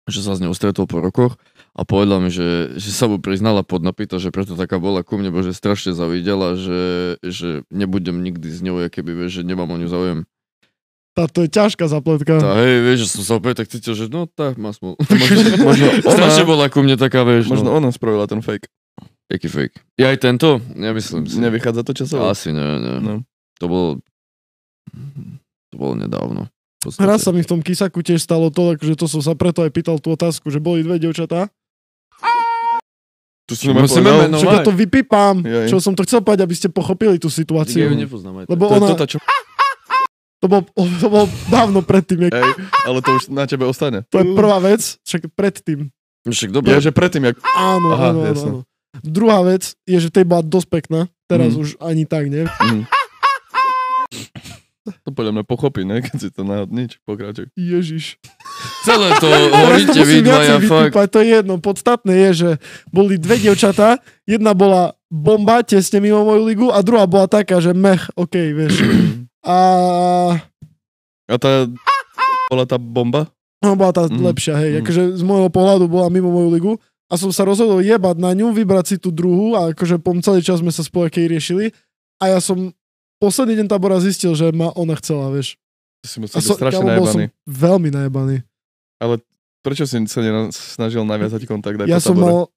že sa s ňou stretol po rokoch a povedala mi, že, že sa mu priznala pod napýta, že preto taká bola ku mne, bo že strašne zavidela, že, že nebudem nikdy s ňou, keby že nemám o ňu záujem.
Tá, to je ťažká zapletka.
Tá, hej, vieš, že som sa opäť tak cítil, že no tak, má smol.
Možno, možno,
Strašne
ona,
bola ku mne taká, vieš,
možno
no.
ona spravila ten fake.
Jaký fake. Ja aj tento? Nemyslím si.
Nevychádza to časovo.
Asi ne, ne.
No.
To bolo... To bolo nedávno.
Raz sa mi v tom kysaku tiež stalo to, že to som sa preto aj pýtal tú otázku, že boli dve dievčatá.
Tu si
Musíme
povedal,
meno-
Čo
maj.
ja to vypípam,
Jaj.
čo som to chcel povedať, aby ste pochopili tú situáciu. Lebo
To je
ona,
toto, čo...
to bol, to bol dávno predtým, jak,
Hej, ale to už na tebe ostane.
to je prvá vec, však predtým.
Však dobre.
Ja, že predtým, jak...
Áno,
Aha,
áno, áno,
jasné.
áno. Druhá vec je, že tej bola dosť pekná, teraz
Mhm.
už ani tak, nie?
Mhm. To podľa mňa pochopí, ne? Keď si to na nič, pokračuj.
Ježiš.
Celé to hovoríte vy dvaja, fakt.
to je jedno. Podstatné je, že boli dve dievčatá, jedna bola bomba, tesne mimo moju ligu, a druhá bola taká, že mech, OK, vieš. A
A tá... Bola tá bomba?
no, bola tá
Mhm.
lepšia, hej.
Mhm.
Akože z môjho pohľadu bola mimo moju ligu a som sa rozhodol jebať na ňu, vybrať si tú druhú a akože po celý čas sme sa spolu riešili a ja som posledný deň tábora zistil, že ma ona chcela, vieš.
Si musel byť
som,
strašne
bol som
najebaný.
veľmi najebaný.
Prečo si sa snažil naviazať kontakt aj
Ja som mal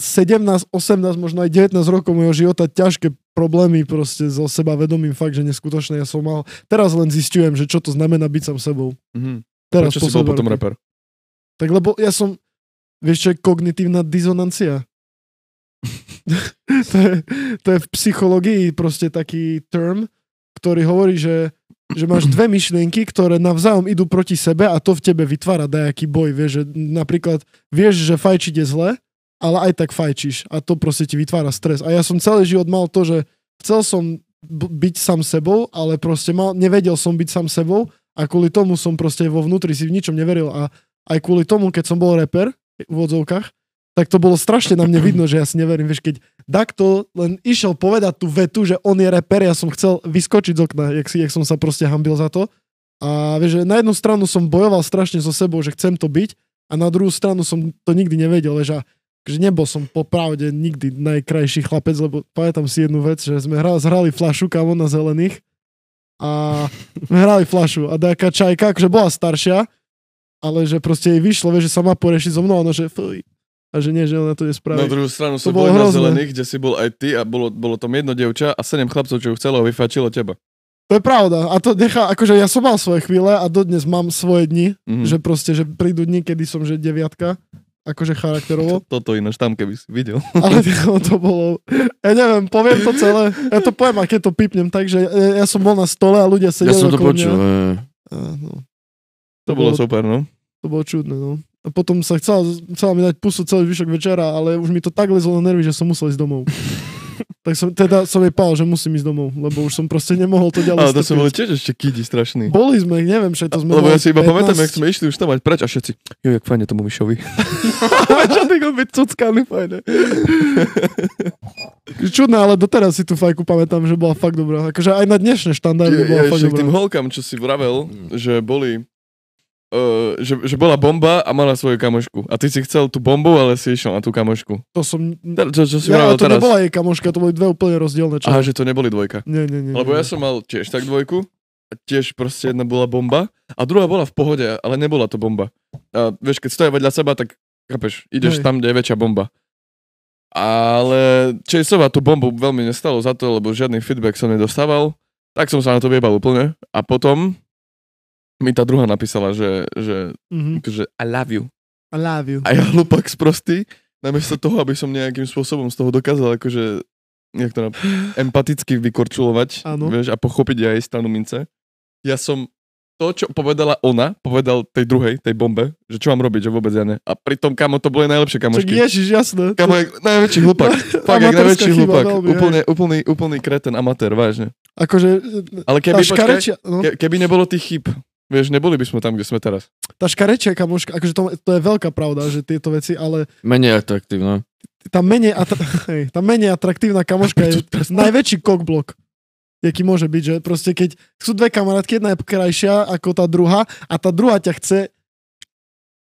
17, 18, možno aj 19 rokov môjho života ťažké problémy proste so seba vedomím fakt, že neskutočné. Ja som mal, teraz len zistujem, že čo to znamená byť sám sebou.
Mhm.
Teraz
Prečo si bol potom reper?
Tak lebo ja som, vieš čo je kognitívna dizonancia? to, je, to je v psychológii proste taký term, ktorý hovorí, že, že máš dve myšlienky, ktoré navzájom idú proti sebe a to v tebe vytvára dajaký boj. Vieš, že napríklad vieš, že fajčiť je zle, ale aj tak fajčíš a to proste ti vytvára stres. A ja som celý život mal to, že chcel som byť sám sebou, ale proste mal, nevedel som byť sám sebou a kvôli tomu som proste vo vnútri si v ničom neveril a aj kvôli tomu, keď som bol reper v odzovkách, tak to bolo strašne na mne vidno, že ja si neverím. Vieš, keď Dakto len išiel povedať tú vetu, že on je reper, ja som chcel vyskočiť z okna, jak, si, jak som sa proste hambil za to. A vieš, že na jednu stranu som bojoval strašne so sebou, že chcem to byť a na druhú stranu som to nikdy nevedel, vieš, a že nebol som popravde nikdy najkrajší chlapec, lebo pamätám si jednu vec, že sme hrali, zhrali flašu kamo na zelených a sme hrali flašu a nejaká čajka, akože bola staršia, ale že proste jej vyšlo, vieš, že sa má porešiť so mnou, ono, že fuj, a že nie, že ona to
Na
nespraví.
druhú stranu
To
sú
bolo
boli na zelených, kde si bol aj ty a bolo, bolo tam jedno dievča a sedem chlapcov, čo ju chcelo a vyfačilo teba.
To je pravda. A to nechá, akože ja som mal svoje chvíle a dodnes mám svoje dni,
Mhm.
že proste, že prídu dni, kedy som, že deviatka, akože charakterovo.
Toto ináč tam, keby si videl.
Ale to, to bolo, ja neviem, poviem to celé. Ja to poviem, a keď to pipnem, takže ja, ja som bol na stole a ľudia
Ja
sedeli
som to počul.
mňa.
hej.
A, no,
To bolo super, no.
to bolo čudné, no. A potom sa chcela, chcela mi dať pusu celý zvyšok večera, ale už mi to tak lezlo na nervy, že som musel ísť domov. tak som, teda som jej pál, že musím ísť domov, lebo už som proste nemohol to ďalej
Ale to sú boli tiež ešte kidi strašní.
Boli sme, neviem, že to sme
Lebo ja si iba
15.
pamätám, jak sme išli už tam mať preč a všetci, jo, jak fajne tomu Mišovi. Čo ty byť cuckaný, fajne.
Čudné, ale doteraz si tú fajku pamätám, že bola fakt dobrá. Akože aj na dnešné štandardy bola
Ja,
fakt dobrá.
tým holkám, čo si vravel, že boli, uh, že, že bola bomba a mala svoju kamošku. A ty si chcel tú bombu, ale si išiel na tú kamošku.
To som...
Čo, čo si
Ja, to
teraz?
nebola jej kamoška, to boli dve úplne rozdielne čo.
Aha, že to neboli dvojka.
Nie, nie, nie.
Lebo
nie.
ja som mal tiež tak dvojku, tiež proste jedna bola bomba a druhá bola v pohode, ale nebola to bomba. A vieš, keď stoja vedľa seba, tak chápeš, ideš
Hej.
tam, kde je väčšia bomba. Ale Chaseova tú bombu veľmi nestalo za to, lebo žiadny feedback som nedostával, tak som sa na to vyjebal úplne. A potom mi tá druhá napísala, že, že,
Mhm.
že I love you.
I love you.
A ja hlupak sprostý, namiesto toho, aby som nejakým spôsobom z toho dokázal akože jak to empaticky vykorčulovať, vieš, a pochopiť aj stranu mince. Ja som to, čo povedala ona, povedal tej druhej, tej bombe, že čo mám robiť, že vôbec ja ne. A pritom, kamo, to boli najlepšie
Čak
kamošky.
ježiš, jasné.
Kamo, jak najväčší hlupak. Fakt, jak najväčší
chyba
hlupak.
veľmi,
Úplne, úplný, úplný kreten, amatér, vážne.
Akože
Ale keby, počkaj,
škarečia, no,
ke, keby nebolo tých chyb, vieš, neboli by sme tam, kde sme teraz.
tá škarečia kamoška, akože to, to je veľká pravda, že tieto veci, ale
Menej atraktívne.
tá menej, atra- hej, tá menej atraktívna kamoška je najväčší kokblok. Jaký môže byť, že proste keď sú dve kamarátky, jedna je krajšia ako tá druhá a tá druhá ťa chce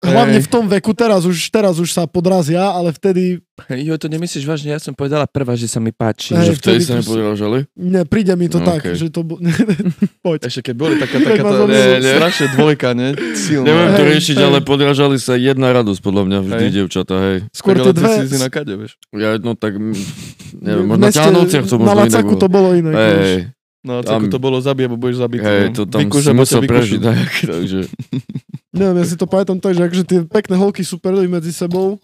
hlavne v tom veku, teraz už, teraz už sa podrazia, ale vtedy
Jo, to nemyslíš vážne, ja som povedala prvá, že sa mi páči.
Hej,
Že vtedy
vtedy
sa
to-
nepodrážali?
ne, príde mi to
No,
tak,
okej.
že to... bu- Poď.
Ešte keď boli taká,
Tak
taká tá, ne,
nie.
strašne dvojka, ne? Silná.
Neviem to riešiť, ale podrážali sa jedna radosť, podľa mňa, vždy
Hej.
dievčatá, hej.
Skôr tie dve...
si na kade, vieš.
Ja, no tak, neviem, možno na to
Na
možno inak
Lacaku to bolo iné.
Hej,
No a
Tam-
to bolo zabij, alebo budeš zabitý.
hej,
no.
to tam
Vykuš,
si musel prežiť, tak, takže...
Neviem, ja si to pamätám tak, že akože tie pekné holky superili medzi sebou,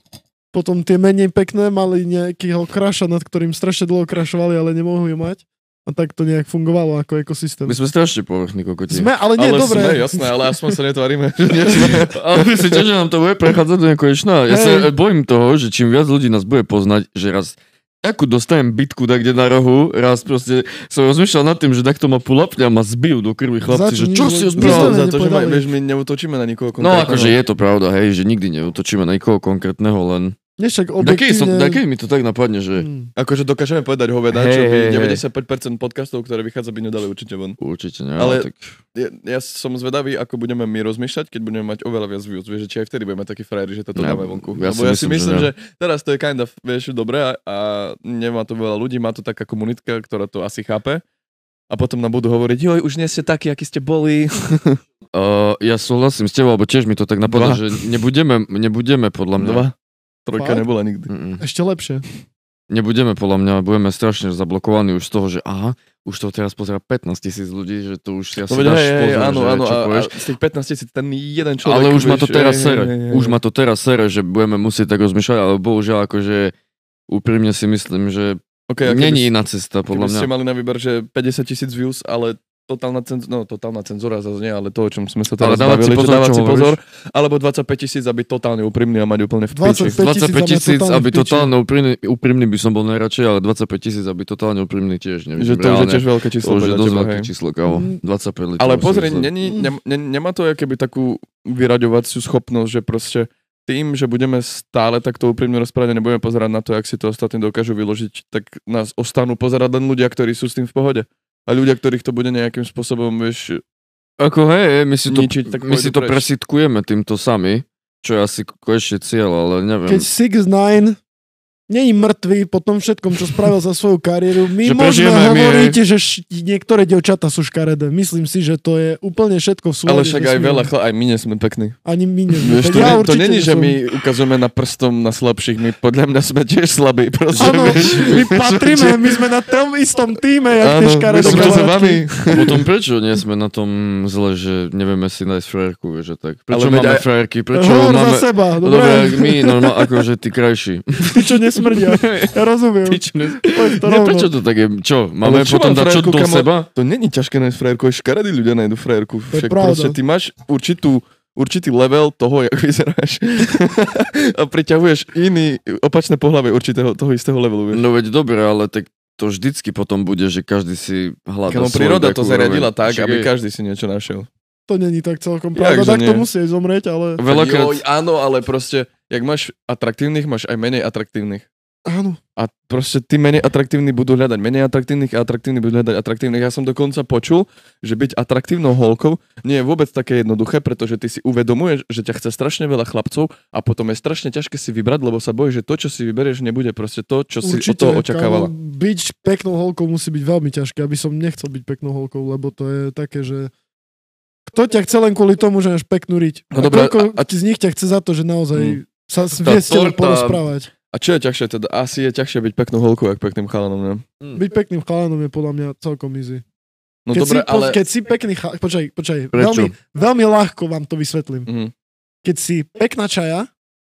potom tie menej pekné mali nejakého kraša, nad ktorým strašne dlho krašovali, ale nemohli ju mať. A tak to nejak fungovalo ako ekosystém.
My sme strašne povrchní kokoti.
Sme, ale nie,
ale
dobre.
sme, jasné, ale aspoň sa netvárime, že nie sme.
Ale že nám to bude prechádzať do nekonečna? Ja sa
Hej.
bojím toho, že čím viac ľudí nás bude poznať, že raz akú dostajem bitku tak kde na rohu, raz proste som rozmýšľal nad tým, že takto ma pulapňa ma zbijú do krvi chlapci, že
Začni,
čo
že-
si ho
No, za to, že ma, vieš, my neutočíme na nikoho
No
konkrétneho.
akože je to pravda, hej, že nikdy neutočíme na nikoho konkrétneho, len...
Však
Dakej, som,
objektívne...
dakej mi to tak napadne, že...
Hmm.
Akože dokážeme povedať hoveda,
Hej,
čo by
hej.
95% podcastov, ktoré vychádza, by nedali určite von.
Určite nie,
Ale-.
Tak...
Ja, ja som zvedavý, ako budeme my rozmýšľať, keď budeme mať oveľa viac views. Vieš, že či aj vtedy budeme takí frajeri, že toto
Ja-
dáme vonku.
ja
Lebo
si
ja si
myslím, že
že, teraz to je kind of, vieš, dobré a, a nemá to veľa ľudí, má to taká komunitka, ktorá to asi chápe. a potom nám budú hovoriť, joj, už nie ste takí, akí ste boli.
Uh, ja súhlasím s tebou, alebo tiež mi to tak napadá,
Dva.
že nebudeme, nebudeme podľa mňa.
Dva. Trojka
Fakt?
nebola nikdy.
Mm-mm.
Ešte lepšie.
Nebudeme podľa mňa, budeme strašne zablokovaní už z toho, že aha, už to teraz pozera 15 tisíc ľudí, že to už si asi
veď,
dáš
hej,
pozor,
áno,
že
áno,
čo
a, a
povieš.
z tých 15 tisíc ten jeden človek...
Ale už ma to
vieš,
teraz
hej,
sere.
hej, hej,
Už ma to teraz sere, že budeme musieť tak rozmýšľať, ale bohužiaľ akože úprimne si myslím, že
Okay, a keby
není iná cesta
Keby
podľa mňa.
ste mali na výber, že 50 tisíc views, ale totálna, cenz- no, totálna cenzúra zase nie, ale to, o čom sme sa
Ale
teraz
dávať si
bavili, že
pozor,
dávať si pozor, alebo 25 tisíc, aby totálne úprimný a mať úplne v
25
piči.
25 tisíc, aby totálne úprimný, úprimný by som bol najradšej, ale 25 tisíc, aby totálne úprimný tiež
Že
nevidím.
to už je tiež veľké číslo.
to už je dosť veľké číslo, kámo.
Mm.
25 litrov.
Ale
si
pozri, není, ne, ne, nemá to keby takú vyraďovaciu schopnosť, že proste tým, že budeme stále takto úprimne rozprávať a nebudeme pozerať na to, jak si to ostatní dokážu vyložiť, tak nás ostanú pozerať len ľudia, ktorí sú s tým v pohode. A ľudia, ktorých to bude nejakým spôsobom, vieš,
Ako hej, my si to,
ničiť, tak
my si to
preč.
presitkujeme týmto sami, čo je asi konečne cieľ, ale neviem.
Keď 6 9 není mŕtvý po tom všetkom, čo spravil za svoju kariéru. My
Že
môžeme
my,
hovoriť, že š- niektoré devčata sú škaredé. Myslím si, že to je úplne všetko v súlade.
Ale však aj
vesmírom.
veľa, chl- aj my nie sme pekní.
Ani my nie.
Vieš, to,
ja
ne, to není, že my ukazujeme na prstom na slabších, my podľa mňa sme tiež slabí. Proste,
Áno,
vieš.
my patríme, my sme na tom istom týme, jak tie
my
škaredé
vami.
Potom prečo nie sme na tom zle, že nevieme si nájsť frajerku, že tak. Prečo
Ale
máme
aj-
frajerky, prečo
Hovor
máme...
za seba,
No
dobre?
Dobre, my, normálne, akože ty krajší.
Ty, čo nesmrdia. Ja rozumiem.
Ty čo ne... Prečo to tak je? Čo, máme
čo
potom dať čo do
kamo?
seba?
To není ťažké nájsť frajerku, aj škaredí ľudia nájdu frajerku.
je
Však
pravda.
proste ty máš určitú určitý level toho, jak vyzeráš a priťahuješ iný, opačné pohľavie určitého toho istého levelu. Vieš.
No veď dobre, ale tak to vždycky potom bude, že každý si hľadá
Kamo príroda to zariadila tak,
Však
aby každý si niečo našiel.
To není tak celkom pravda. Tak to musí zomrieť, ale
Veľakrát...
Joj, áno, ale proste, jak máš atraktívnych, máš aj menej atraktívnych.
áno.
A proste tí menej atraktívni budú hľadať menej atraktívnych a atraktívni budú hľadať atraktívnych. Ja som dokonca počul, že byť atraktívnou holkou nie je vôbec také jednoduché, pretože ty si uvedomuješ, že ťa chce strašne veľa chlapcov a potom je strašne ťažké si vybrať, lebo sa bojíš, že to, čo si vyberieš, nebude proste to, čo si od toho očakávala.
kámo, byť peknou holkou musí byť veľmi ťažké, aby som nechcel byť peknou holkou, lebo to je také, že kto ťa chce len kvôli tomu, že máš peknú riť?
No
a
dobré,
koľko
a- a-
z nich ťa chce za to, že naozaj sa vie s tebou porozprávať.
A čo je ťažšie teda? Asi je ťažšie byť peknou holkou, ako pekným chalanom, ne?
Byť pekným chalanom je podľa mňa celkom easy.
No
keď,
dobre,
si,
ale...
keď si pekný chal... Počkaj, počkaj. Veľmi, veľmi ľahko vám to vysvetlím.
Mhm.
Keď si pekná čaja,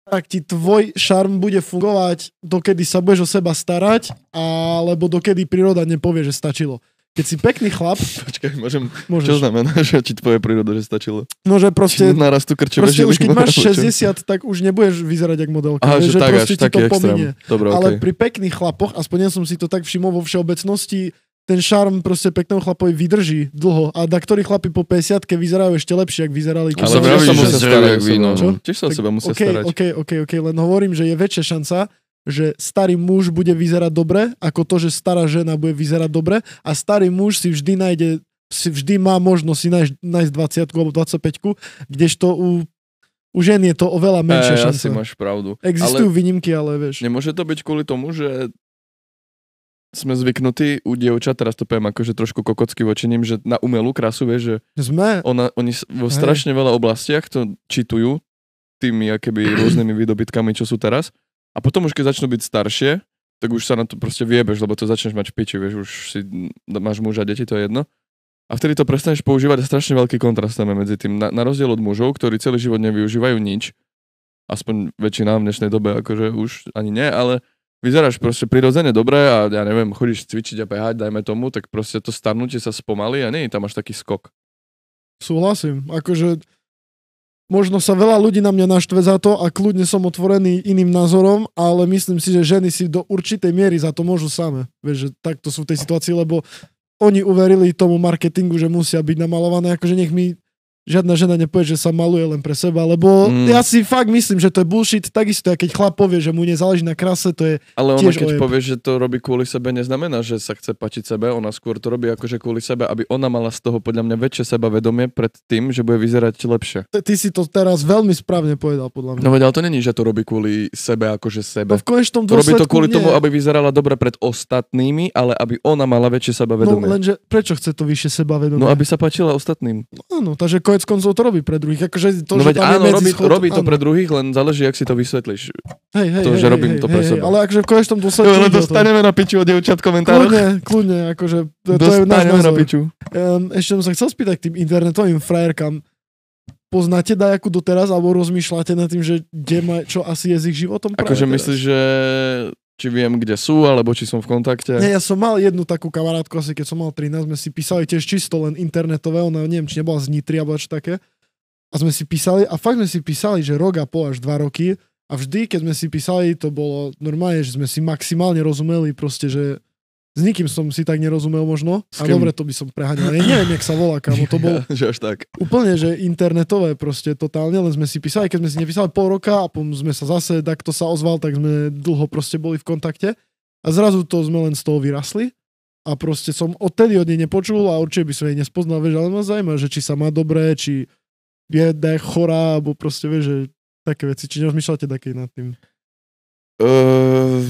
tak ti tvoj šarm bude fungovať, dokedy sa budeš o seba starať, alebo dokedy príroda nepovie, že stačilo. Keď si pekný chlap,
Počkaj, môžem... Čo
môžeš.
znamená, že ti tvoje príroda, že stačilo?
No, že proste,
Narastu krčové
proste už keď máš
alebo čo?
60, tak už nebudeš vyzerať ako modelka.
Aha,
vieš,
že tak, až
proste ti
taký
to
extrém.
pominie.
Dobre,
Ale
okej.
pri pekných chlapoch, aspoň ja som si to tak všimol vo všeobecnosti, ten šarm proste pekného chlapovi vydrží dlho. A da ktorí chlapi po 50 vyzerajú ešte lepšie, ak vyzerali. keď
Ale
sa
vraví, že
sa musia starať
jak
o seba.
víno.
Čo?
Tiež sa o seba musia
OK,
starať.
OK, OK, OK, len hovorím, že je väčšia šanca, že starý muž bude vyzerať dobre, ako to, že stará žena bude vyzerať dobre a starý muž si vždy nájde, si vždy má možnosť si nájsť, nájsť 20 alebo 25 kdežto u, u žien je to oveľa menšia
Ej,
šanca.
asi máš pravdu.
Existujú
Ale
výnimky, ale vieš.
nemôže to byť kvôli tomu, že sme zvyknutí u dievčat, teraz to poviem akože trošku kokocky voči nim, že na umelú krásu, vieš, že
Sme,
ona, oni vo
Hej.
strašne veľa oblastiach to čitujú tými akéby rôznymi výdobytkami, čo sú teraz. A potom už keď začnú byť staršie, tak už sa na to proste viebeš, lebo to začneš mať v piči, vieš, už si máš muža, deti, to je jedno. A vtedy to prestaneš používať a strašne veľký kontrast tam medzi tým. Na, na rozdiel od mužov, ktorí celý život nevyužívajú nič, aspoň väčšina v dnešnej dobe, akože už ani nie, ale vyzeráš proste prirodzene dobre a ja neviem, chodíš cvičiť a behať, dajme tomu, tak proste to starnutie sa spomalí a nie je tam až taký skok.
súhlasím. Akože možno sa veľa ľudí na mňa naštve za to a kľudne som otvorený iným názorom, ale myslím si, že ženy si do určitej miery za to môžu same. Vieš, že takto sú v tej situácii, lebo oni uverili tomu marketingu, že musia byť namalované, akože nech mi žiadna žena nepovie, že sa maluje len pre seba, lebo
Mm.
ja si fakt myslím, že to je bullshit, takisto, keď chlap povie, že mu nezáleží na krase, to je,
Ale ona keď
ojeb.
povie, že to robí kvôli sebe, neznamená, že sa chce pačiť sebe, ona skôr to robí akože kvôli sebe, aby ona mala z toho podľa mňa väčšie sebavedomie pred tým, že bude vyzerať lepšie.
ty, si to teraz veľmi správne povedal, podľa mňa.
No ale to není, že to robí kvôli sebe, akože
No
sebe.
v konečnom
To robí
dôsledku
to kvôli
nie.
tomu, aby vyzerala dobre pred ostatnými, ale aby ona mala väčšie
No
sebavedomie.
lenže prečo chce to vyššie sebavedomie?
No, aby sa páčila ostatným.
Áno, takže konec koncov to robí pre druhých. Akože to,
no
že
veď
tam
áno, robí,
medzischod,
robí to
áno.
pre druhých, len záleží, ak si to vysvetlíš.
Hej, hej,
to,
hej,
že
hej,
robím
hej,
to pre
hej,
seba.
Ale akože v konečnom dôsledku...
Jo,
to.
dostaneme na piču od dievčat v komentároch.
Kľudne, kľudne, akože to, to je náš
Dostaneme na
názor.
piču.
Um, ešte som sa chcel spýtať k tým internetovým frajerkám. Poznáte dajakú doteraz, alebo rozmýšľate nad tým, že kde ma, čo asi je s ich životom práve
Akože myslíš, že či viem, kde sú, alebo či som v kontakte?
Nie, ja som mal jednu takú kamarátku, asi keď som mal 13, sme si písali tiež čisto len internetové, ona neviem, či nebola z Nitry alebo čo také. A sme si písali, a fakt sme si písali, že rok a pol až dva roky. A vždy, keď sme si písali, to bolo normálne, že sme si maximálne rozumeli, proste, že s nikým som si tak nerozumel možno. A dobre, to by som preháňal. Ja neviem, jak sa volá, kámo. To bol
že až tak.
úplne, že internetové proste totálne, len sme si písali, keď sme si nepísali pol roka a potom sme sa zase, tak to sa ozval, tak sme dlho proste boli v kontakte a zrazu to sme len z toho vyrasli a proste som odtedy od nej nepočul a určite by som jej nespoznal, vieš, ale ma zaujíma, že či sa má dobré, či je chorá, alebo proste, vieš, že také veci, či nerozmýšľate také nad tým.
Uh,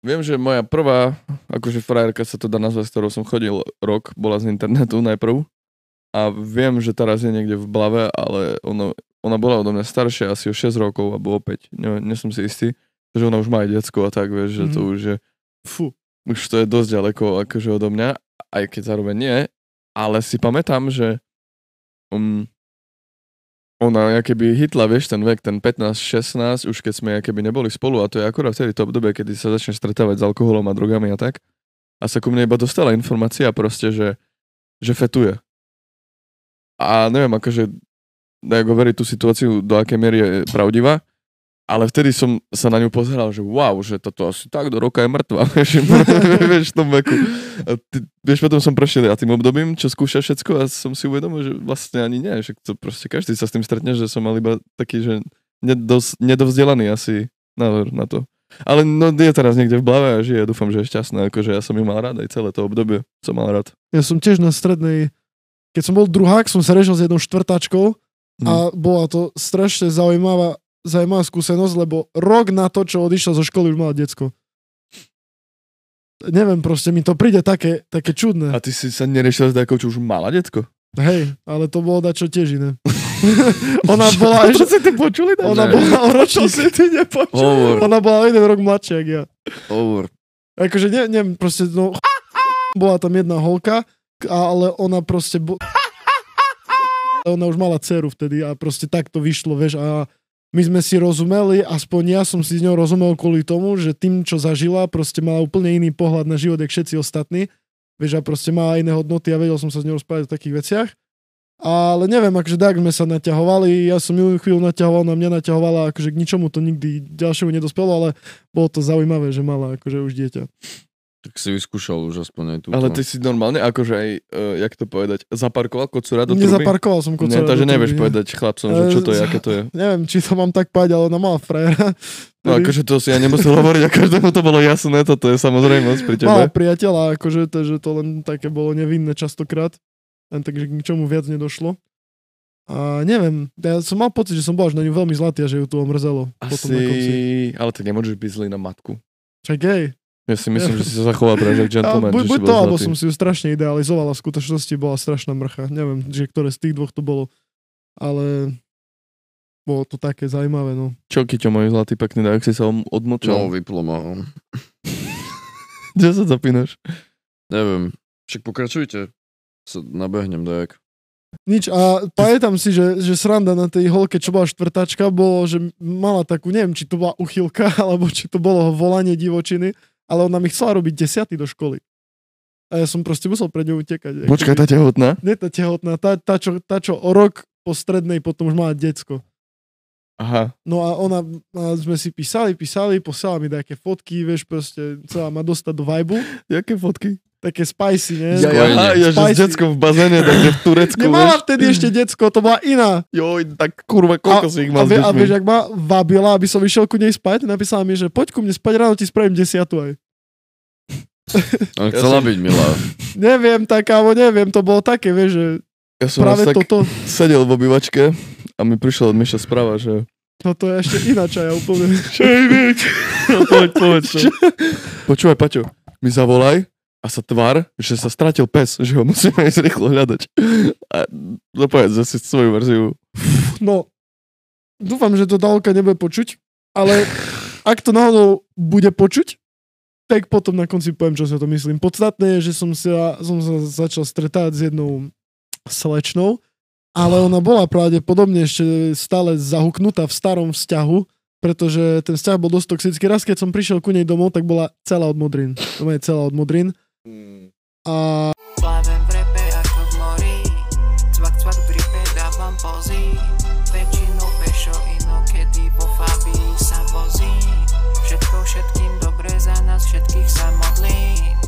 viem, že moja prvá, akože frajerka sa to dá nazvať, s ktorou som chodil rok, bola z internetu najprv. A viem, že teraz je niekde v Blave, ale ono, ona bola odo mňa staršia asi o 6 rokov, alebo o 5, ne, nie som si istý. že ona už má aj decko a tak, vieš, že to
Mhm.
už je,
Fú.
už to je dosť ďaleko akože odo mňa, aj keď zároveň nie, ale si pamätám, že um, ona keby hitla, vieš, ten vek, ten 15-16, už keď sme keby neboli spolu a to je akorát vtedy to obdobie, kedy sa začne stretávať s alkoholom a drogami a tak. A sa ku mne iba dostala informácia proste, že, že fetuje. A neviem, akože, ako veriť tú situáciu, do akej miery je pravdivá, ale vtedy som sa na ňu pozeral, že wow, že toto asi tak do roka je mŕtva, vieš, v tom veku. A ty, vieš, potom som prešiel ja tým obdobím, čo skúša všetko a som si uvedomil, že vlastne ani nie, že to proste každý sa s tým stretne, že som mal iba taký, že nedos, nedovzdelaný asi názor na to. Ale no je teraz niekde v blave a žije, dúfam, že je šťastná, akože ja som ju mal rád aj celé to obdobie som mal rád.
Ja som tiež na strednej, keď som bol druhák, som sa riešil s jednou štvrtáčkou a bola to strašne zaujímavá, zaujímavá skúsenosť, lebo rok na to, čo odišiel zo školy, už mala decko. Neviem, proste mi to príde také, také čudné.
A ty si sa neriešil s takou, čo už mala detko?
Hej, ale to bolo dačo tiež iné. ona bola
Čo si ty počuli?
ona
Ne.
bola o ročník,
si ty nepočul?
Hovor,
ona bola jeden rok mladšia, jak ja.
hovor.
Akože ne, neviem, proste, no, bola tam jedna holka, ale ona proste, bo... ona už mala dceru vtedy a proste tak to vyšlo, vieš, a my sme si rozumeli, aspoň ja som si s ňou rozumel kvôli tomu, že tým, čo zažila, proste mala úplne iný pohľad na život, jak všetci ostatní, vieš, a proste mala iné hodnoty a vedel som sa s ňou rozprávať o takých veciach. Ale neviem, akože tak sme sa naťahovali, ja som ju chvíľu naťahoval, na mňa naťahovala, akože k ničomu to nikdy ďalšiemu nedospelo, ale bolo to zaujímavé, že mala akože už dieťa.
Tak si vyskúšal už aspoň aj túto.
Ale ty si normálne, akože aj, uh, jak to povedať, zaparkoval kocúra do truby?
Nezaparkoval som
Nie,
kocúra
takže
do
nevieš
nie.
povedať chlapcom, že čo to je, aké to je.
Neviem, či to mám tak povedať, ale ona mala frajera.
No
ktorý
akože to si ja nemusel hovoriť a každému to bolo jasné, toto je samozrejmosť pri tebe.
Mala priateľa, akože to, že to len také bolo nevinné častokrát. Len takže k ničomu viac nedošlo. A neviem, ja som mal pocit, že som bol až na ňu veľmi zlatý a že ju to omrzelo. Potom na konci.
Asi, ale ty nemôžeš byť zlý na matku.
Čak.
Ja si myslím, že si sa zachoval práve jak
A
gentleman,
buď, buď to, alebo som si ju strašne idealizoval a v skutočnosti bola strašná mrcha. Neviem, že ktoré z tých dvoch to bolo. Ale bolo to také zaujímavé, no.
Čo, Kyťo, môj zlatý pekný, tak si sa om-
No,
odmočal.
vyplo ma.
Kde sa zapínaš?
Neviem. Však pokračujte. Sa nabehnem dajak.
Nič a pamätám si, že, že sranda na tej holke, čo bola štvrtačka, bolo, že mala takú, neviem, či to bola uchylka, alebo či to bolo volanie divočiny, ale ona mi chcela robiť desiaty do školy. A ja som proste musel pred ňou utekať.
Počkaj, tá tehotná?
Nie tá tehotná, tá, tá, čo, tá, čo o rok po strednej potom už mala decko.
Aha.
No a ona, a sme si písali, písali, posielala mi nejaké fotky, vieš, proste chcela ma dostať do vibe,
Jaké fotky?
také spicy, nie?
Ja, ja,
Spojenie.
ja, že s deckom v bazéne, takže v Turecku,
Nemala
vieš.
vtedy ešte decko, to bola iná.
Joj, tak kurva, koľko si ich
A,
mal s
vie, a vieš, ak ma vabila, aby som išiel ku nej spať, napísala mi, že poď ku mne spať, ráno ti spravím desiatu aj.
On chcela
som-
byť milá.
Neviem, tak, alebo neviem, to bolo také, vieš, že
Ja som
práve toto,
sedel v obývačke a mi prišiel od Miša správa, že
toto je ešte ináč aj úplne.
No, poď, poď. Čo? Počúvaj, Paťo, mi zavolaj a sa tvár, že sa stratil pes, že ho musíme ísť rýchlo hľadať. A zapovedz zase svoju verziu.
No, dúfam, že to Dalka nebude počuť, ale ak to náhodou bude počuť, tak potom na konci poviem, čo si o to myslím. Podstatné je, že som sa, som sa začal stretávať s jednou slečnou, ale ah. ona bola pravdepodobne ešte stále zahuknutá v starom vzťahu, pretože ten vzťah bol dosť toxický. Raz, keď som prišiel ku nej domov, tak bola celá od modrín. To je celá od modrín. A... všetkých sa